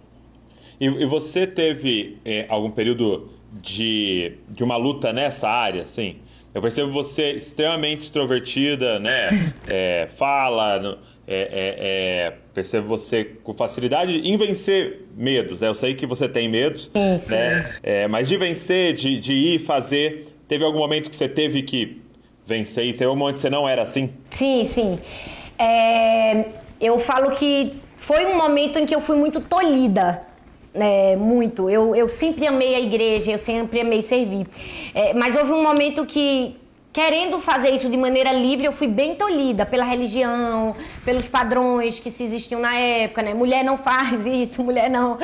E, e você teve é, algum período de, de uma luta nessa área, assim. Eu percebo você extremamente extrovertida, né? É, fala, é, é, é, percebo você com facilidade em vencer medos. Né? Eu sei que você tem medos, sim, né? É, mas de vencer, de, de ir fazer. Teve algum momento que você teve que vencer isso? Teve algum momento que você não era assim? Sim, sim. É, eu falo que foi um momento em que eu fui muito tolhida é, muito. Eu, eu sempre amei a igreja, eu sempre amei servir. É, mas houve um momento que, querendo fazer isso de maneira livre, eu fui bem tolhida pela religião, pelos padrões que se existiam na época, né? Mulher não faz isso, mulher não.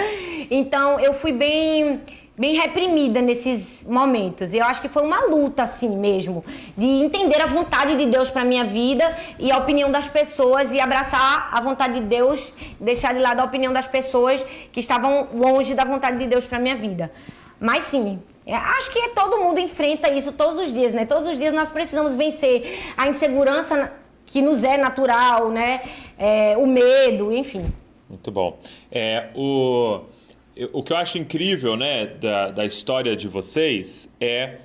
Então eu fui bem bem reprimida nesses momentos. Eu acho que foi uma luta assim mesmo, de entender a vontade de Deus para minha vida e a opinião das pessoas e abraçar a vontade de Deus, deixar de lado a opinião das pessoas que estavam longe da vontade de Deus para minha vida. Mas sim, é, acho que todo mundo enfrenta isso todos os dias, né? Todos os dias nós precisamos vencer a insegurança que nos é natural, né? É, o medo, enfim. Muito bom. É, o o que eu acho incrível né, da, da história de vocês é,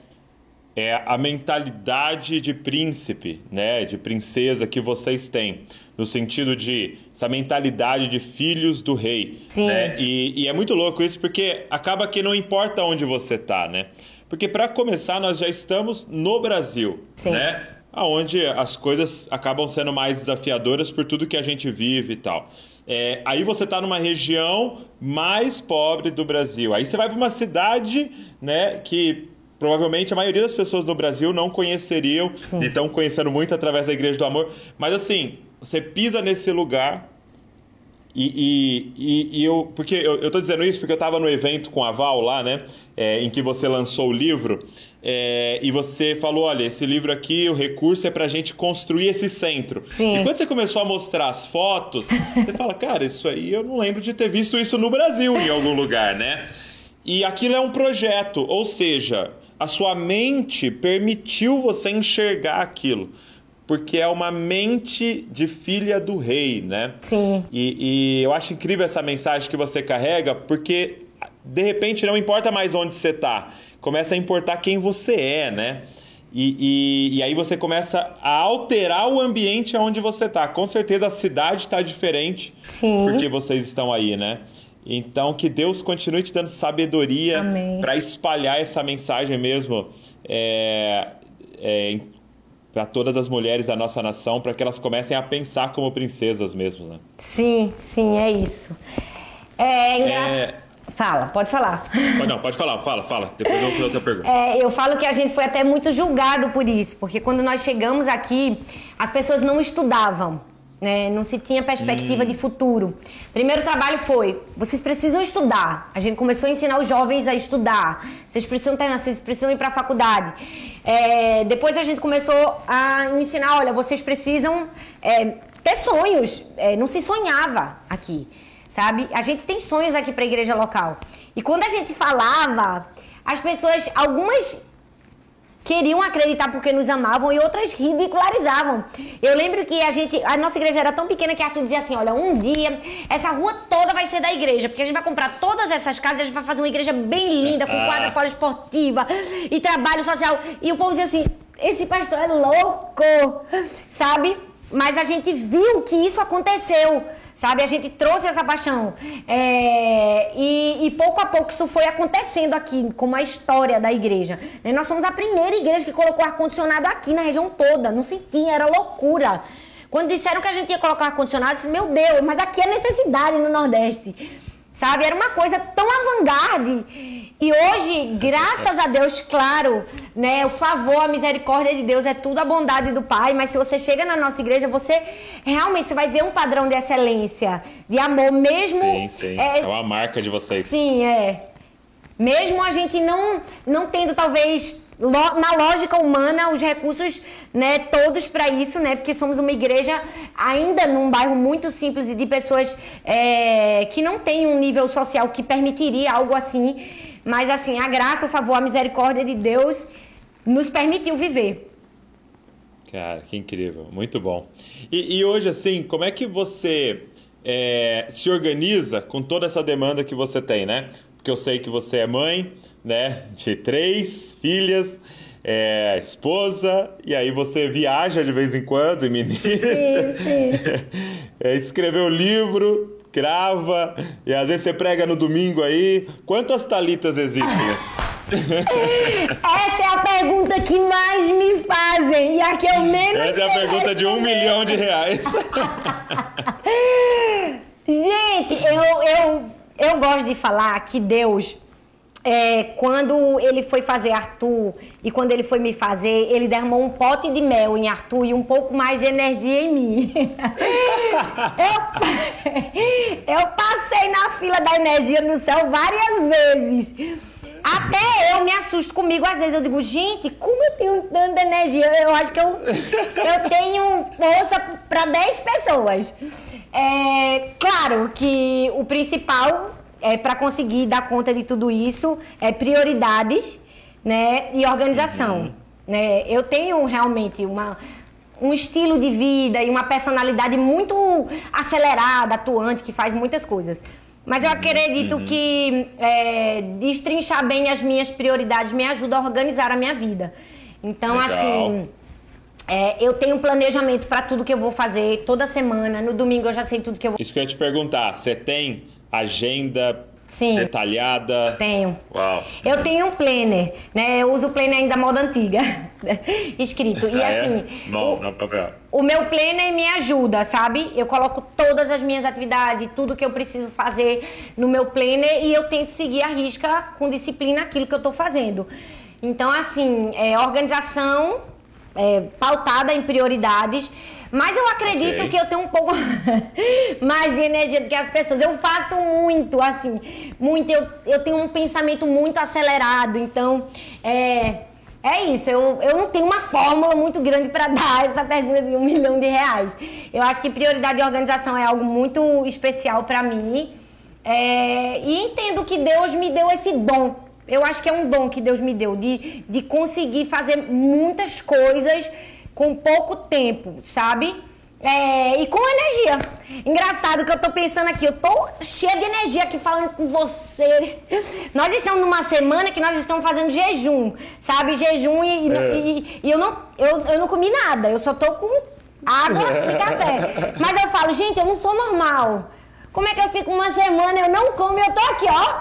é a mentalidade de príncipe, né, de princesa que vocês têm. No sentido de essa mentalidade de filhos do rei. Sim. Né? E, e é muito louco isso porque acaba que não importa onde você tá, né? Porque para começar, nós já estamos no Brasil, Sim. né? Onde as coisas acabam sendo mais desafiadoras por tudo que a gente vive e tal. É, aí você está numa região mais pobre do Brasil. Aí você vai para uma cidade né, que provavelmente a maioria das pessoas no Brasil não conheceriam Sim. e estão conhecendo muito através da Igreja do Amor. Mas assim, você pisa nesse lugar e, e, e, eu. Porque eu, eu tô dizendo isso porque eu estava no evento com a Val lá, né? É, em que você lançou o livro. É, e você falou: olha, esse livro aqui, o recurso é para a gente construir esse centro. Sim. E quando você começou a mostrar as fotos, você fala: cara, isso aí eu não lembro de ter visto isso no Brasil em algum lugar, né? E aquilo é um projeto, ou seja, a sua mente permitiu você enxergar aquilo porque é uma mente de filha do rei, né? Sim. E, e eu acho incrível essa mensagem que você carrega, porque de repente não importa mais onde você está, começa a importar quem você é, né? E, e, e, aí você começa a alterar o ambiente onde você está. Com certeza a cidade está diferente Sim. porque vocês estão aí, né? Então que Deus continue te dando sabedoria para espalhar essa mensagem mesmo é, é, para todas as mulheres da nossa nação, para que elas comecem a pensar como princesas mesmo, né? Sim, sim, é isso. É engraçado. É... Fala, pode falar. Não, pode falar, fala, fala. Depois eu vou fazer outra pergunta. É, eu falo que a gente foi até muito julgado por isso, porque quando nós chegamos aqui, as pessoas não estudavam né? Não se tinha perspectiva hum. de futuro. Primeiro trabalho foi: vocês precisam estudar. A gente começou a ensinar os jovens a estudar. Vocês precisam ter, vocês precisam ir para a faculdade. É, depois a gente começou a ensinar: olha, vocês precisam é, ter sonhos. É, não se sonhava aqui, sabe? A gente tem sonhos aqui para a igreja local. E quando a gente falava, as pessoas, algumas queriam acreditar porque nos amavam e outras ridicularizavam. Eu lembro que a gente, a nossa igreja era tão pequena que Arthur dizia assim: olha, um dia essa rua toda vai ser da igreja, porque a gente vai comprar todas essas casas, a gente vai fazer uma igreja bem linda, com quadra poliesportiva e trabalho social. E o povo dizia assim: esse pastor é louco, sabe? Mas a gente viu que isso aconteceu sabe? A gente trouxe essa paixão. É, e, e, pouco a pouco isso foi acontecendo aqui, como a história da igreja. Né? Nós somos a primeira igreja que colocou ar-condicionado aqui na região toda. Não se tinha, era loucura. Quando disseram que a gente ia colocar ar-condicionado, eu disse, meu Deus, mas aqui é necessidade no Nordeste. Sabe? Era uma coisa tão avant-garde. E hoje, graças a Deus, claro, né? O favor, a misericórdia de Deus é tudo a bondade do Pai. Mas se você chega na nossa igreja, você realmente você vai ver um padrão de excelência, de amor, mesmo. Sim, sim. É, é uma marca de vocês. Sim, é. Mesmo a gente não, não tendo, talvez, na lógica humana, os recursos né, todos para isso, né? Porque somos uma igreja ainda num bairro muito simples e de pessoas é, que não têm um nível social que permitiria algo assim. Mas assim, a graça, o favor, a misericórdia de Deus nos permitiu viver. Cara, que incrível, muito bom. E, e hoje, assim, como é que você é, se organiza com toda essa demanda que você tem, né? Porque eu sei que você é mãe, né, de três filhas é, esposa, e aí você viaja de vez em quando e ministra. Sim, sim. É, escreveu livro, grava, e às vezes você prega no domingo aí. Quantas talitas existem? Essa é a pergunta que mais me fazem e a que eu menos Essa é a pergunta de um milhão de reais. Gente, eu, eu, eu gosto de falar que Deus é, quando ele foi fazer Arthur e quando ele foi me fazer, ele derramou um pote de mel em Arthur e um pouco mais de energia em mim. eu, eu passei na fila da energia no céu várias vezes. Até eu me assusto comigo, às vezes eu digo, gente, como eu tenho tanta energia? Eu acho que eu, eu tenho força para 10 pessoas. É, claro que o principal é, para conseguir dar conta de tudo isso, é prioridades né, e organização. Uhum. Né? Eu tenho realmente uma, um estilo de vida e uma personalidade muito acelerada, atuante, que faz muitas coisas. Mas eu acredito uhum. que é, destrinchar bem as minhas prioridades me ajuda a organizar a minha vida. Então, Legal. assim, é, eu tenho um planejamento para tudo que eu vou fazer toda semana. No domingo eu já sei tudo que eu vou. Isso que eu ia te perguntar. Você tem agenda Sim. detalhada? Tenho. Uau. Eu tenho um planner, né? Eu uso o planner ainda moda antiga, escrito. E ah, é? assim, é? Bom, o, não, papel. o meu planner me ajuda, sabe? Eu coloco todas as minhas atividades, tudo que eu preciso fazer no meu planner e eu tento seguir a risca com disciplina aquilo que eu tô fazendo. Então, assim, é, organização é, pautada em prioridades. Mas eu acredito okay. que eu tenho um pouco mais de energia do que as pessoas. Eu faço muito, assim, muito. Eu, eu tenho um pensamento muito acelerado. Então, é, é isso. Eu, eu não tenho uma fórmula muito grande para dar essa pergunta de um milhão de reais. Eu acho que prioridade de organização é algo muito especial para mim. É, e entendo que Deus me deu esse dom eu acho que é um dom que Deus me deu de, de conseguir fazer muitas coisas com pouco tempo, sabe? É, e com energia. Engraçado que eu tô pensando aqui, eu tô cheia de energia aqui falando com você. Nós estamos numa semana que nós estamos fazendo jejum, sabe? Jejum e, é. e, e eu, não, eu, eu não comi nada, eu só tô com água e café. Mas eu falo, gente, eu não sou normal. Como é que eu fico uma semana, eu não como e eu tô aqui, ó.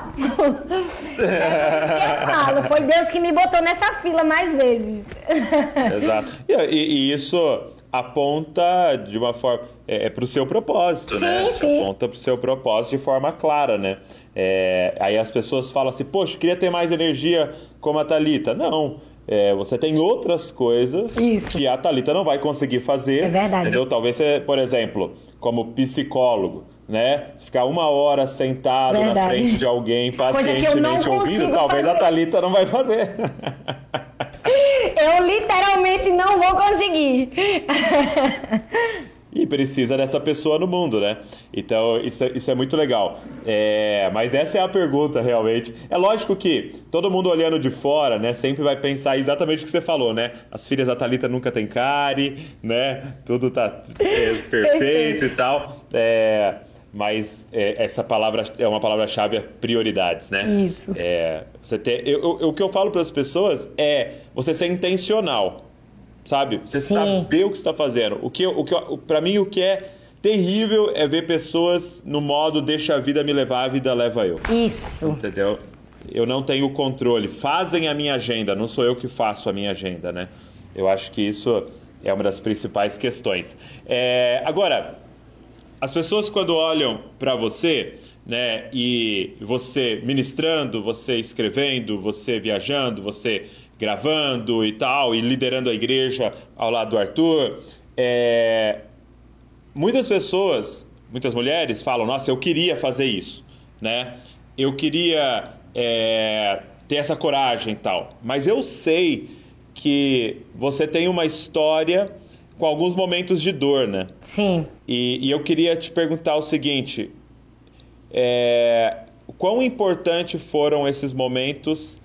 É eu falo, foi Deus que me botou nessa fila mais vezes. Exato. E, e, isso aponta de uma forma. É, é para o seu propósito, sim, né? Sim. Aponta para o seu propósito de forma clara, né? É, aí as pessoas falam assim, poxa, queria ter mais energia como a Thalita. Não. É, você tem outras coisas Isso. que a Thalita não vai conseguir fazer. É verdade. Entendeu? Talvez você, por exemplo, como psicólogo, né? Ficar uma hora sentado Verdade. na frente de alguém pacientemente ouvindo, talvez fazer. a Thalita não vai fazer. Eu literalmente não vou conseguir. e precisa dessa pessoa no mundo, né? Então, isso, é, isso é muito legal. É, mas essa é a pergunta, realmente. É lógico que todo mundo olhando de fora, né, sempre vai pensar exatamente o que você falou, né? As filhas da Thalita nunca tem care, né? Tudo tá é, perfeito e tal. É, mas é, essa palavra é uma palavra-chave, é prioridades, né? Isso. É, você ter, eu, eu, o que eu falo para as pessoas é você ser intencional, sabe? Você Sim. saber o que está fazendo. O que, o que, para mim, o que é terrível é ver pessoas no modo deixa a vida me levar, a vida leva eu. Isso. Entendeu? Eu não tenho controle. Fazem a minha agenda, não sou eu que faço a minha agenda, né? Eu acho que isso é uma das principais questões. É, agora, as pessoas quando olham para você, né, e você ministrando, você escrevendo, você viajando, você gravando e tal, e liderando a igreja ao lado do Arthur, é... muitas pessoas, muitas mulheres falam: Nossa, eu queria fazer isso, né? Eu queria é... ter essa coragem e tal. Mas eu sei que você tem uma história com alguns momentos de dor, né? Sim. E, e eu queria te perguntar o seguinte: é, quão importante foram esses momentos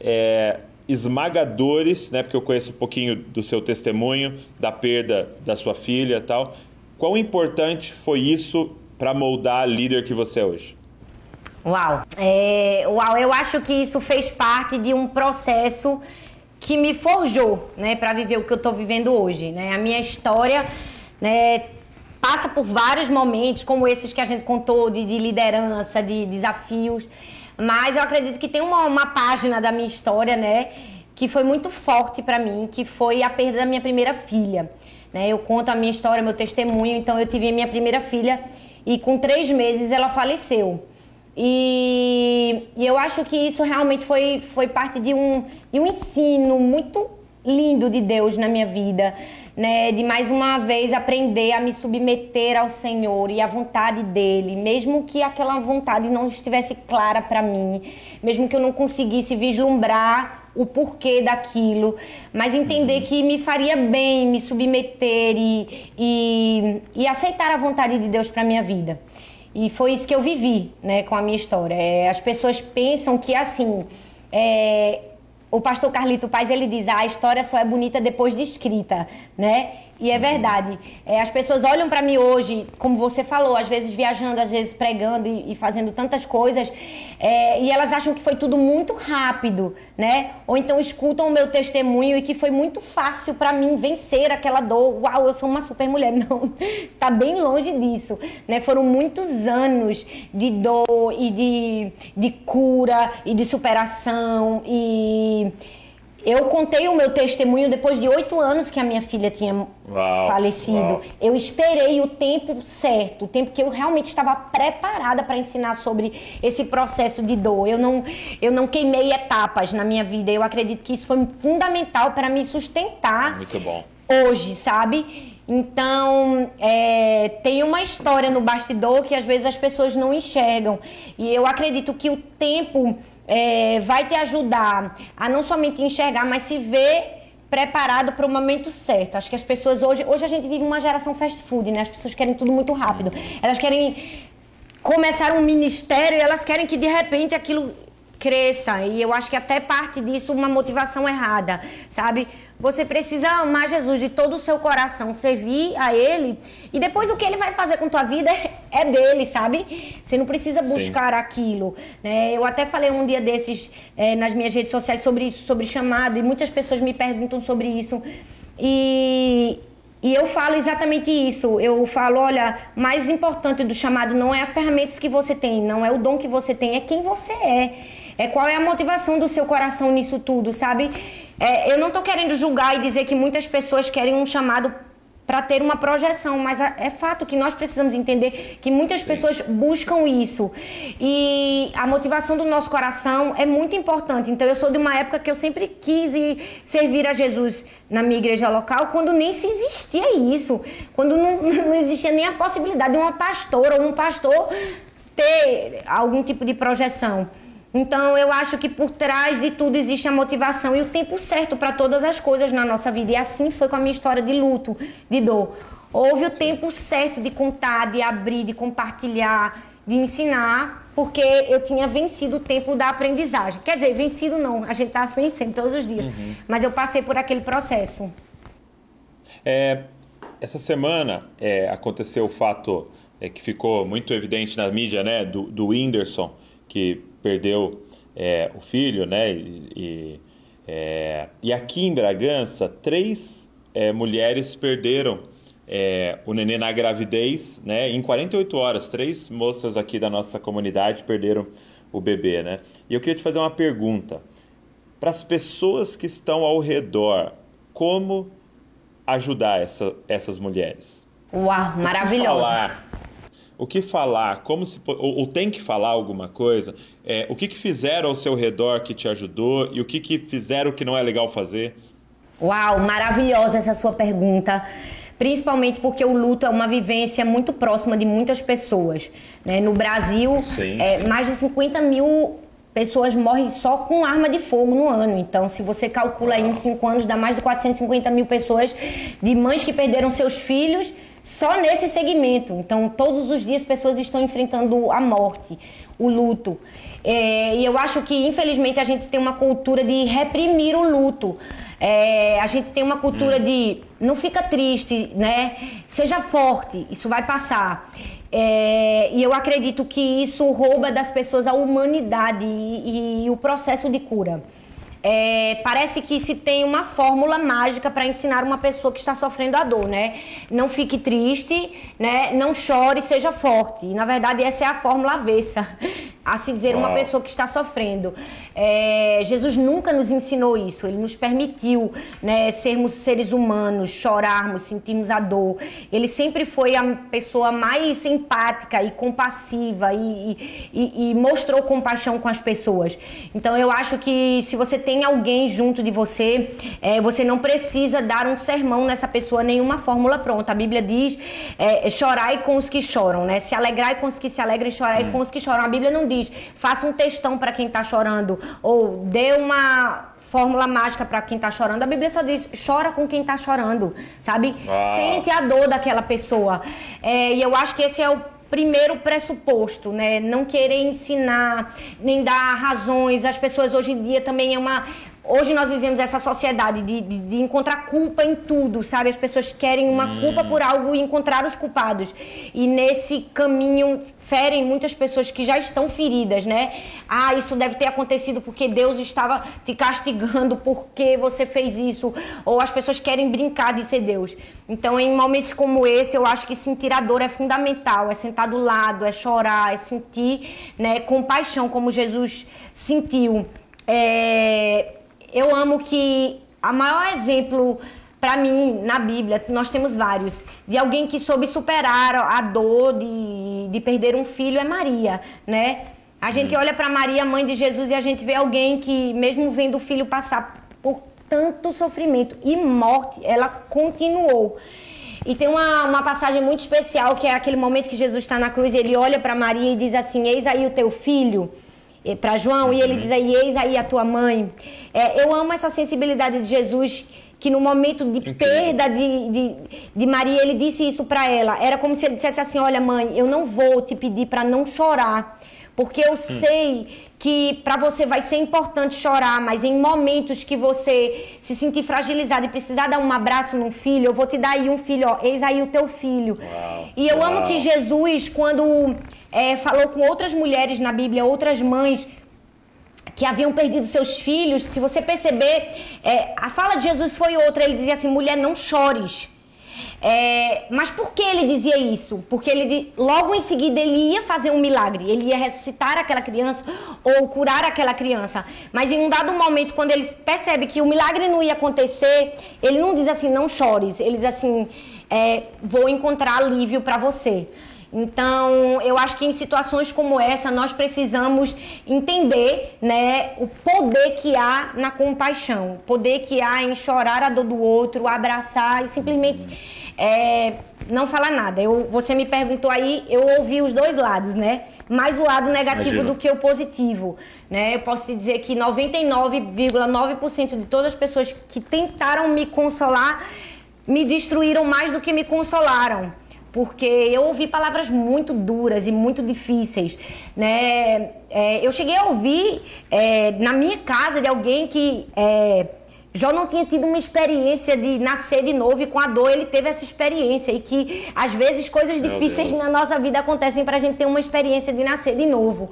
é, esmagadores, né? Porque eu conheço um pouquinho do seu testemunho, da perda da sua filha tal. Quão importante foi isso para moldar a líder que você é hoje? Uau! É, uau, eu acho que isso fez parte de um processo que me forjou, né, para viver o que eu estou vivendo hoje, né? A minha história, né, passa por vários momentos, como esses que a gente contou de, de liderança, de desafios, mas eu acredito que tem uma, uma página da minha história, né, que foi muito forte para mim, que foi a perda da minha primeira filha. Né? Eu conto a minha história, meu testemunho. Então, eu tive a minha primeira filha e com três meses ela faleceu. E, e, eu acho que isso realmente foi, foi parte de um, de um ensino muito lindo de Deus na minha vida, né? De mais uma vez aprender a me submeter ao Senhor e à vontade dele, mesmo que aquela vontade não estivesse clara para mim, mesmo que eu não conseguisse vislumbrar o porquê daquilo, mas entender que me faria bem me submeter e, e, e aceitar a vontade de Deus para minha vida. E foi isso que eu vivi, né, com a minha história. É, as pessoas pensam que assim, é, o pastor Carlito Paz ele diz: ah, a história só é bonita depois de escrita, né? E é verdade. É, as pessoas olham para mim hoje, como você falou, às vezes viajando, às vezes pregando e, e fazendo tantas coisas, é, e elas acham que foi tudo muito rápido, né? Ou então escutam o meu testemunho e que foi muito fácil para mim vencer aquela dor. Uau, eu sou uma super mulher. Não, tá bem longe disso, né? Foram muitos anos de dor e de, de cura e de superação e Eu contei o meu testemunho depois de oito anos que a minha filha tinha uau, falecido. Uau. Eu esperei o tempo certo, o tempo que eu realmente estava preparada para ensinar sobre esse processo de dor. Eu não, eu não queimei etapas na minha vida. Eu acredito que isso foi fundamental para me sustentar. Muito bom. Hoje, sabe? Então, é, tem uma história no bastidor que às vezes as pessoas não enxergam. E eu acredito que o tempo é, vai te ajudar a não somente enxergar, mas se ver preparado para o momento certo. Acho que as pessoas hoje, hoje a gente vive uma geração fast food, né? As pessoas querem tudo muito rápido. Elas querem começar um ministério e elas querem que de repente aquilo cresça. E eu acho que até parte disso uma motivação errada, sabe? Você precisa amar Jesus de todo o seu coração, servir a Ele e depois o que Ele vai fazer com tua vida é dele, sabe? Você não precisa buscar Sim. aquilo. Né? Eu até falei um dia desses é, nas minhas redes sociais sobre isso, sobre chamado e muitas pessoas me perguntam sobre isso e e eu falo exatamente isso. Eu falo, olha, mais importante do chamado não é as ferramentas que você tem, não é o dom que você tem, é quem você é. É qual é a motivação do seu coração nisso tudo, sabe? É, eu não estou querendo julgar e dizer que muitas pessoas querem um chamado para ter uma projeção, mas é fato que nós precisamos entender que muitas Sim. pessoas buscam isso. E a motivação do nosso coração é muito importante. Então eu sou de uma época que eu sempre quis servir a Jesus na minha igreja local, quando nem se existia isso, quando não, não existia nem a possibilidade de uma pastora ou um pastor ter algum tipo de projeção. Então, eu acho que por trás de tudo existe a motivação e o tempo certo para todas as coisas na nossa vida. E assim foi com a minha história de luto, de dor. Houve o tempo certo de contar, de abrir, de compartilhar, de ensinar, porque eu tinha vencido o tempo da aprendizagem. Quer dizer, vencido não, a gente está vencendo todos os dias. Uhum. Mas eu passei por aquele processo. É, essa semana é, aconteceu o fato é, que ficou muito evidente na mídia, né, do, do Whindersson, que perdeu é, o filho, né? E, e, é, e, aqui em Bragança, três é, mulheres perderam é, o nenê na gravidez, né? Em 48 horas, três moças aqui da nossa comunidade perderam o bebê, né? E eu queria te fazer uma pergunta. Para as pessoas que estão ao redor, como ajudar essa, essas mulheres? Uau, maravilhoso. O que falar, como se ou, ou tem que falar alguma coisa, é, o que, que fizeram ao seu redor que te ajudou e o que, que fizeram que não é legal fazer? Uau, maravilhosa essa sua pergunta. Principalmente porque o luto é uma vivência muito próxima de muitas pessoas. Né? No Brasil, sim, é, sim. mais de 50 mil pessoas morrem só com arma de fogo no ano. Então, se você calcula aí em 5 anos, dá mais de 450 mil pessoas de mães que perderam seus filhos só nesse segmento. Então, todos os dias pessoas estão enfrentando a morte, o luto. É, e eu acho que, infelizmente, a gente tem uma cultura de reprimir o luto. É, a gente tem uma cultura de não fica triste, né? Seja forte, isso vai passar. É, e eu acredito que isso rouba das pessoas a humanidade e, e o processo de cura. É, parece que se tem uma fórmula mágica para ensinar uma pessoa que está sofrendo a dor, né? Não fique triste, né? Não chore, seja forte. E, na verdade, essa é a fórmula avessa assim dizer, uma pessoa que está sofrendo. É, Jesus nunca nos ensinou isso, ele nos permitiu né, sermos seres humanos, chorarmos, sentirmos a dor. Ele sempre foi a pessoa mais empática e compassiva e, e, e mostrou compaixão com as pessoas. Então eu acho que se você tem alguém junto de você, é, você não precisa dar um sermão nessa pessoa, nenhuma fórmula pronta. A Bíblia diz: é, chorai com os que choram, né? Se alegrai com os que se alegram e chorai hum. com os que choram. A Bíblia não diz diz, faça um textão para quem está chorando, ou dê uma fórmula mágica para quem está chorando. A Bíblia só diz, chora com quem está chorando, sabe? Sente a dor daquela pessoa. É, e eu acho que esse é o primeiro pressuposto, né? Não querer ensinar, nem dar razões. As pessoas hoje em dia também é uma Hoje nós vivemos essa sociedade de, de, de, encontrar culpa em tudo, sabe? As pessoas querem uma hum. culpa por algo e encontrar os culpados. E nesse caminho ferem muitas pessoas que já estão feridas, né? Ah, isso deve ter acontecido porque Deus estava te castigando porque você fez isso. Ou as pessoas querem brincar de ser Deus. Então, em momentos como esse, eu acho que sentir a dor é fundamental. É sentar do lado, é chorar, é sentir né, compaixão, como Jesus sentiu. É, eu amo que a maior exemplo para mim, na Bíblia, nós temos vários, de alguém que soube superar a dor de, de perder um filho é Maria, né? A gente uhum. olha para Maria, mãe de Jesus, e a gente vê alguém que, mesmo vendo o filho passar por tanto sofrimento e morte, ela continuou. E tem uma, uma passagem muito especial que é aquele momento que Jesus está na cruz, ele olha para Maria e diz assim: Eis aí o teu filho para João, e ele diz aí: Eis aí a tua mãe. É, eu amo essa sensibilidade de Jesus que no momento de Incrível. perda de, de, de, Maria, ele disse isso para ela. Era como se ele dissesse assim: Olha, mãe, eu não vou te pedir para não chorar, porque eu hum. sei que para você vai ser importante chorar, mas em momentos que você se sentir fragilizado e precisar dar um abraço num filho, eu vou te dar aí um filho, ó, eis aí o teu filho. Uau. E eu Uau. amo que Jesus, quando é, falou com outras mulheres na Bíblia, outras mães, que haviam perdido seus filhos, se você perceber, é, a fala de Jesus foi outra. Ele dizia assim: mulher, não chores. É, mas por que ele dizia isso? Porque ele logo em seguida ele ia fazer um milagre, ele ia ressuscitar aquela criança ou curar aquela criança. Mas em um dado momento, quando ele percebe que o milagre não ia acontecer, ele não diz assim, não chores. Ele diz assim, é, vou encontrar alívio para você. Então, eu acho que em situações como essa, nós precisamos entender né, o poder que há na compaixão, o poder que há em chorar a dor do outro, abraçar e simplesmente é, não falar nada. Eu, você me perguntou aí, eu ouvi os dois lados, né? mais o lado negativo Imagina. do que o positivo. Né? Eu posso te dizer que 99,9% de todas as pessoas que tentaram me consolar me destruíram mais do que me consolaram porque eu ouvi palavras muito duras e muito difíceis, né? É, eu cheguei a ouvir é, na minha casa de alguém que é, já não tinha tido uma experiência de nascer de novo e com a dor ele teve essa experiência e que às vezes coisas difíceis na nossa vida acontecem para a gente ter uma experiência de nascer de novo.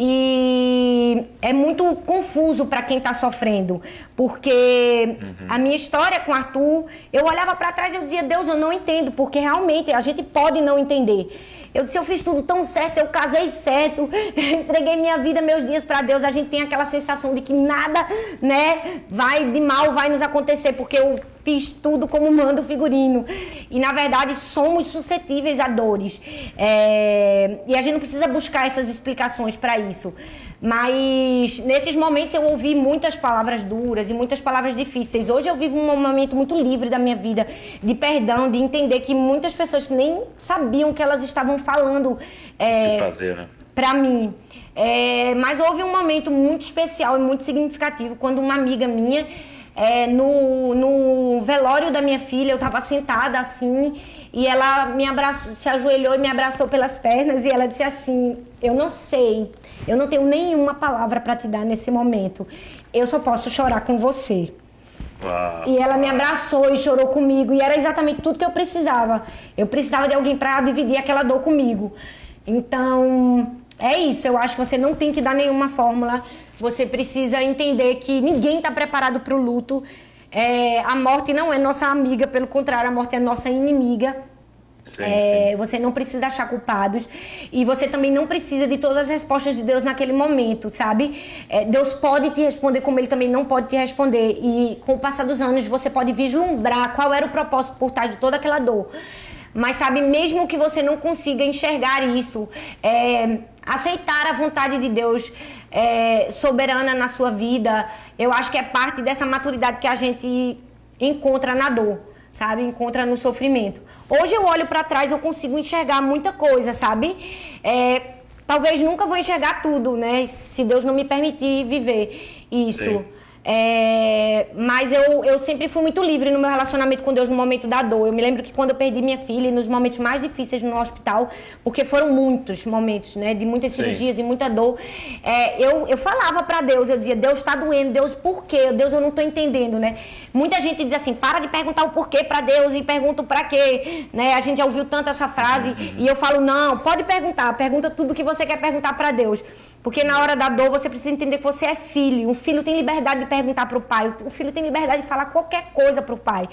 E é muito confuso para quem está sofrendo, porque uhum. a minha história com Arthur, eu olhava para trás e eu dizia, Deus, eu não entendo, porque realmente a gente pode não entender. Eu disse, eu fiz tudo tão certo, eu casei certo, entreguei minha vida, meus dias para Deus. A gente tem aquela sensação de que nada, né, vai de mal vai nos acontecer, porque eu fiz tudo como manda o figurino. E na verdade somos suscetíveis a dores. É... E a gente não precisa buscar essas explicações para isso. Mas nesses momentos eu ouvi muitas palavras duras e muitas palavras difíceis. Hoje eu vivo um momento muito livre da minha vida, de perdão, de entender que muitas pessoas nem sabiam que elas estavam falando. É, fazer, né? Pra mim. É, mas houve um momento muito especial e muito significativo quando uma amiga minha é, no, no velório da minha filha, eu estava sentada assim, e ela me abraçou, se ajoelhou e me abraçou pelas pernas, e ela disse assim: Eu não sei, eu não tenho nenhuma palavra para te dar nesse momento, eu só posso chorar com você. Uau, e ela me abraçou e chorou comigo, e era exatamente tudo que eu precisava. Eu precisava de alguém para dividir aquela dor comigo. Então, é isso. Eu acho que você não tem que dar nenhuma fórmula você precisa entender que ninguém está preparado para o luto. É, a morte não é nossa amiga, pelo contrário, a morte é nossa inimiga. Sim, é, sim. Você não precisa achar culpados e você também não precisa de todas as respostas de Deus naquele momento, sabe? É, Deus pode te responder como Ele também não pode te responder e com o passar dos anos você pode vislumbrar qual era o propósito por trás de toda aquela dor. Mas sabe, mesmo que você não consiga enxergar isso, é, aceitar a vontade de Deus é, soberana na sua vida, eu acho que é parte dessa maturidade que a gente encontra na dor, sabe? Encontra no sofrimento. Hoje eu olho para trás, eu consigo enxergar muita coisa, sabe? É, talvez nunca vou enxergar tudo, né? Se Deus não me permitir viver isso. Sim. É, mas eu, eu sempre fui muito livre no meu relacionamento com Deus no momento da dor. Eu me lembro que quando eu perdi minha filha, nos momentos mais difíceis no hospital, porque foram muitos momentos, né, de muitas Sim. cirurgias e muita dor, é, eu, eu falava para Deus, eu dizia, Deus está doendo, Deus por quê? Deus eu não estou entendendo, né? Muita gente diz assim, para de perguntar o porquê para Deus e pergunta para quê, né? A gente já ouviu tanto essa frase uhum. e eu falo, não, pode perguntar, pergunta tudo que você quer perguntar para Deus. Porque na hora da dor você precisa entender que você é filho. Um filho tem liberdade de perguntar para o pai. O filho tem liberdade de falar qualquer coisa para o pai.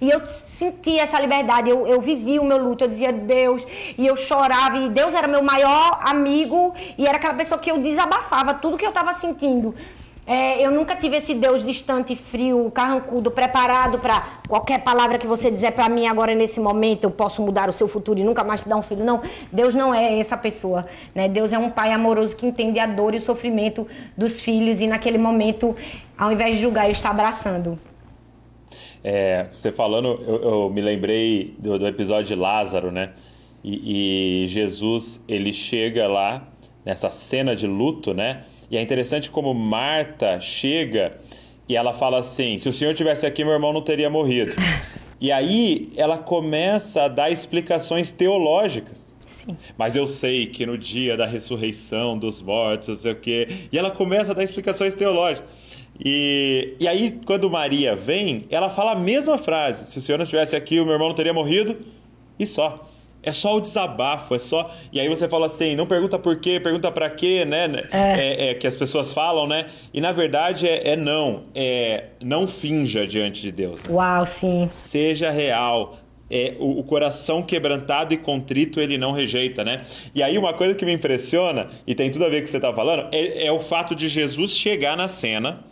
E eu senti essa liberdade. Eu, eu vivi o meu luto. Eu dizia Deus. E eu chorava. E Deus era meu maior amigo. E era aquela pessoa que eu desabafava tudo que eu estava sentindo. É, eu nunca tive esse Deus distante, frio, carrancudo, preparado para qualquer palavra que você dizer para mim agora nesse momento, eu posso mudar o seu futuro e nunca mais te dar um filho. Não, Deus não é essa pessoa. Né? Deus é um pai amoroso que entende a dor e o sofrimento dos filhos e naquele momento, ao invés de julgar, ele está abraçando. É, você falando, eu, eu me lembrei do, do, episódio de Lázaro, né? E, e Jesus, ele chega lá nessa cena de luto, né? E é interessante como Marta chega e ela fala assim: se o senhor tivesse aqui, meu irmão não teria morrido. E aí ela começa a dar explicações teológicas. Sim. Mas eu sei que no dia da ressurreição dos mortos, não sei o quê. E ela começa a dar explicações teológicas. E, e aí, quando Maria vem, ela fala a mesma frase: se o senhor não estivesse aqui, o meu irmão não teria morrido. E só. É só o desabafo, é só. E aí você fala assim, não pergunta por quê, pergunta para quê, né? É. É, é, que as pessoas falam, né? E na verdade é, é, não. É não finja diante de Deus. Né? Uau, sim. Seja real. É, o, o, coração quebrantado e contrito ele não rejeita, né? E aí uma coisa que me impressiona, e tem tudo a ver com o que você está falando, é, é o fato de Jesus chegar na cena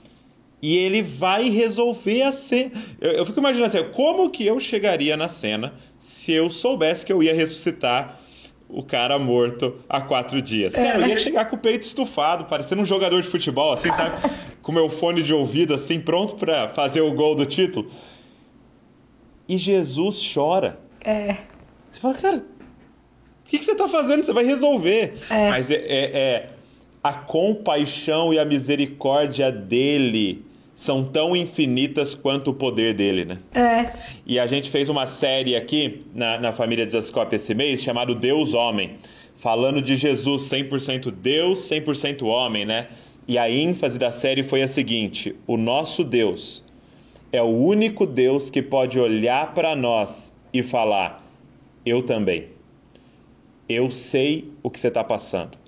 e ele vai resolver a cena. Eu, eu fico imaginando assim, como que eu chegaria na cena se eu soubesse que eu ia ressuscitar o cara morto há quatro dias. É. Cara, eu ia chegar com o peito estufado, parecendo um jogador de futebol, assim, sabe? com meu fone de ouvido, assim, pronto para fazer o gol do título. E Jesus chora. É. Você fala, cara, o que, que, você tá fazendo? Você vai resolver. É. Mas é, é, é a compaixão e a misericórdia dele são tão infinitas quanto o poder dele, né? É. E a gente fez uma série aqui na, na família Desascope esse mês chamado Deus Homem, falando de Jesus 100% Deus, 100% homem, né? E a ênfase da série foi a seguinte: o nosso Deus é o único Deus que pode olhar para nós e falar: eu também. Eu sei o que você está passando.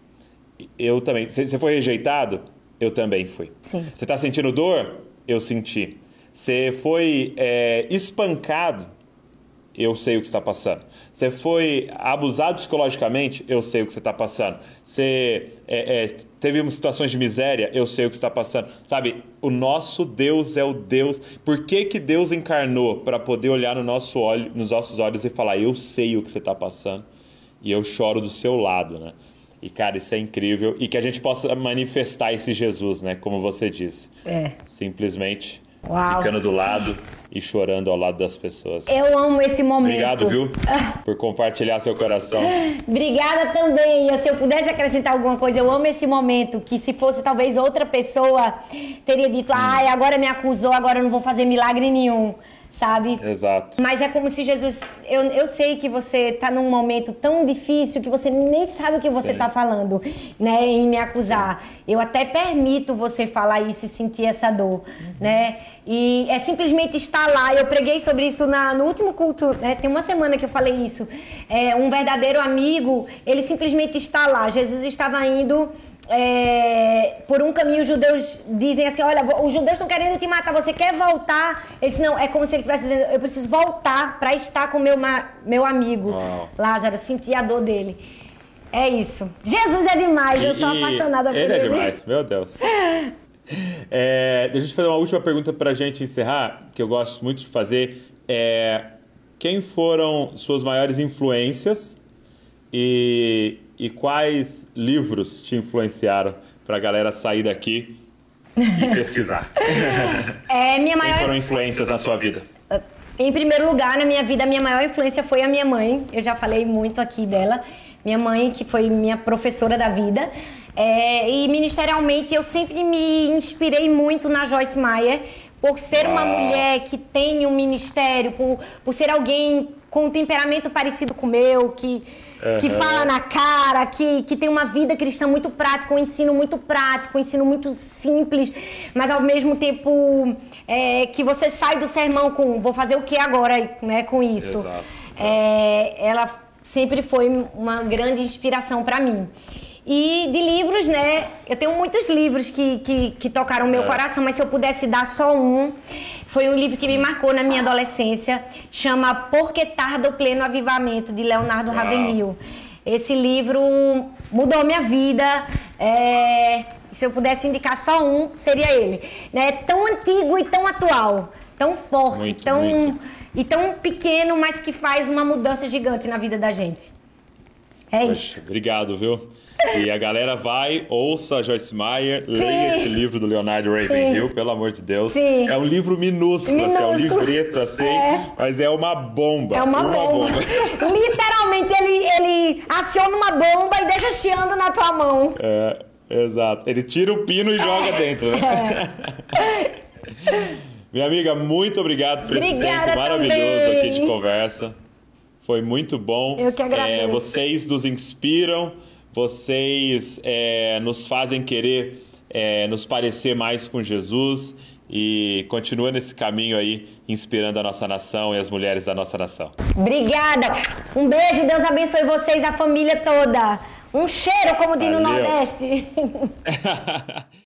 Eu também. Você foi rejeitado? Eu também fui. Você está sentindo dor? Eu senti. Você foi é, espancado? Eu sei o que está passando. Você foi abusado psicologicamente? Eu sei o que você está passando. Você é, é, teve situações de miséria? Eu sei o que está passando. Sabe, o nosso Deus é o Deus. Por que, que Deus encarnou? Para poder olhar no nosso olho, nos nossos olhos e falar: Eu sei o que você está passando e eu choro do seu lado, né? E, cara, isso é incrível. E que a gente possa manifestar esse Jesus, né? Como você disse. É. Simplesmente Uau. ficando do lado e chorando ao lado das pessoas. Eu amo esse momento. Obrigado, viu? Por compartilhar seu coração. Obrigada também. Se eu pudesse acrescentar alguma coisa, eu amo esse momento. Que se fosse talvez outra pessoa, teria dito: ai, agora me acusou, agora eu não vou fazer milagre nenhum sabe? Exato. Mas é como se Jesus. Eu, eu sei que você está num momento tão difícil que você nem sabe o que você está falando, né? Em me acusar. Sim. Eu até permito você falar isso e sentir essa dor, uhum. né? E é simplesmente estar lá. Eu preguei sobre isso na, no último culto, né? Tem uma semana que eu falei isso. É, um verdadeiro amigo, ele simplesmente está lá. Jesus estava indo é, por um caminho os judeus dizem assim, olha, os judeus estão querendo te matar, você quer voltar? Ele disse, não, é como se ele estivesse dizendo, eu preciso voltar para estar com meu, meu amigo Uau. Lázaro, sentir a dor dele. É isso. Jesus é demais, eu sou apaixonada por ele. Ele é demais, meu Deus. É, deixa eu te fazer uma última pergunta para a gente encerrar, que eu gosto muito de fazer. É, quem foram suas maiores influências e e quais livros te influenciaram para a galera sair daqui e pesquisar? É, minha maior... Quem foram influências na sua vida? Em primeiro lugar, na minha vida, a minha maior influência foi a minha mãe. Eu já falei muito aqui dela. Minha mãe, que foi minha professora da vida. É, e ministerialmente, eu sempre me inspirei muito na Joyce Meyer, por ser uma mulher que tem um ministério, por, por ser alguém com um temperamento parecido com o meu, que uhum. que fala na cara, que, que tem uma vida cristã muito prática, um ensino muito prático, um ensino muito simples, mas ao mesmo tempo é, que você sai do sermão com vou fazer o que agora né, com isso. Exato, exato. É, ela sempre foi uma grande inspiração para mim. E de livros, né? Eu tenho muitos livros que, que, que tocaram meu é. coração, mas se eu pudesse dar só um, foi um livro que me marcou na minha adolescência, chama Por que Tarda o Pleno Avivamento, de Leonardo Ravenhill. Esse livro mudou minha vida, é, Se eu pudesse indicar só um, seria ele. Né? Tão antigo e tão atual, tão forte, muito, tão muito. e tão pequeno, mas que faz uma mudança gigante na vida da gente. É Poxa, isso. Obrigado, viu? E a galera vai, ouça Joyce Meyer, Sim. leia esse livro do Leonardo Ravenhill, pelo amor de Deus. Sim. É um livro minúsculo, minúsculo. Assim, é um livreto assim, é. mas é uma bomba. É uma, uma bomba. bomba. Literalmente, ele, ele aciona uma bomba e deixa chiando na tua mão. É, exato. Ele tira o pino e joga dentro, né? É. Minha amiga, muito obrigado por Obrigada esse tempo maravilhoso também. aqui de conversa. Foi muito bom. Eu que agradeço. É, vocês nos inspiram vocês é, nos fazem querer é, nos parecer mais com Jesus e continua nesse caminho aí, inspirando a nossa nação e as mulheres da nossa nação. Obrigada! Um beijo, Deus abençoe vocês, a família toda. Um cheiro, como diz no Nordeste.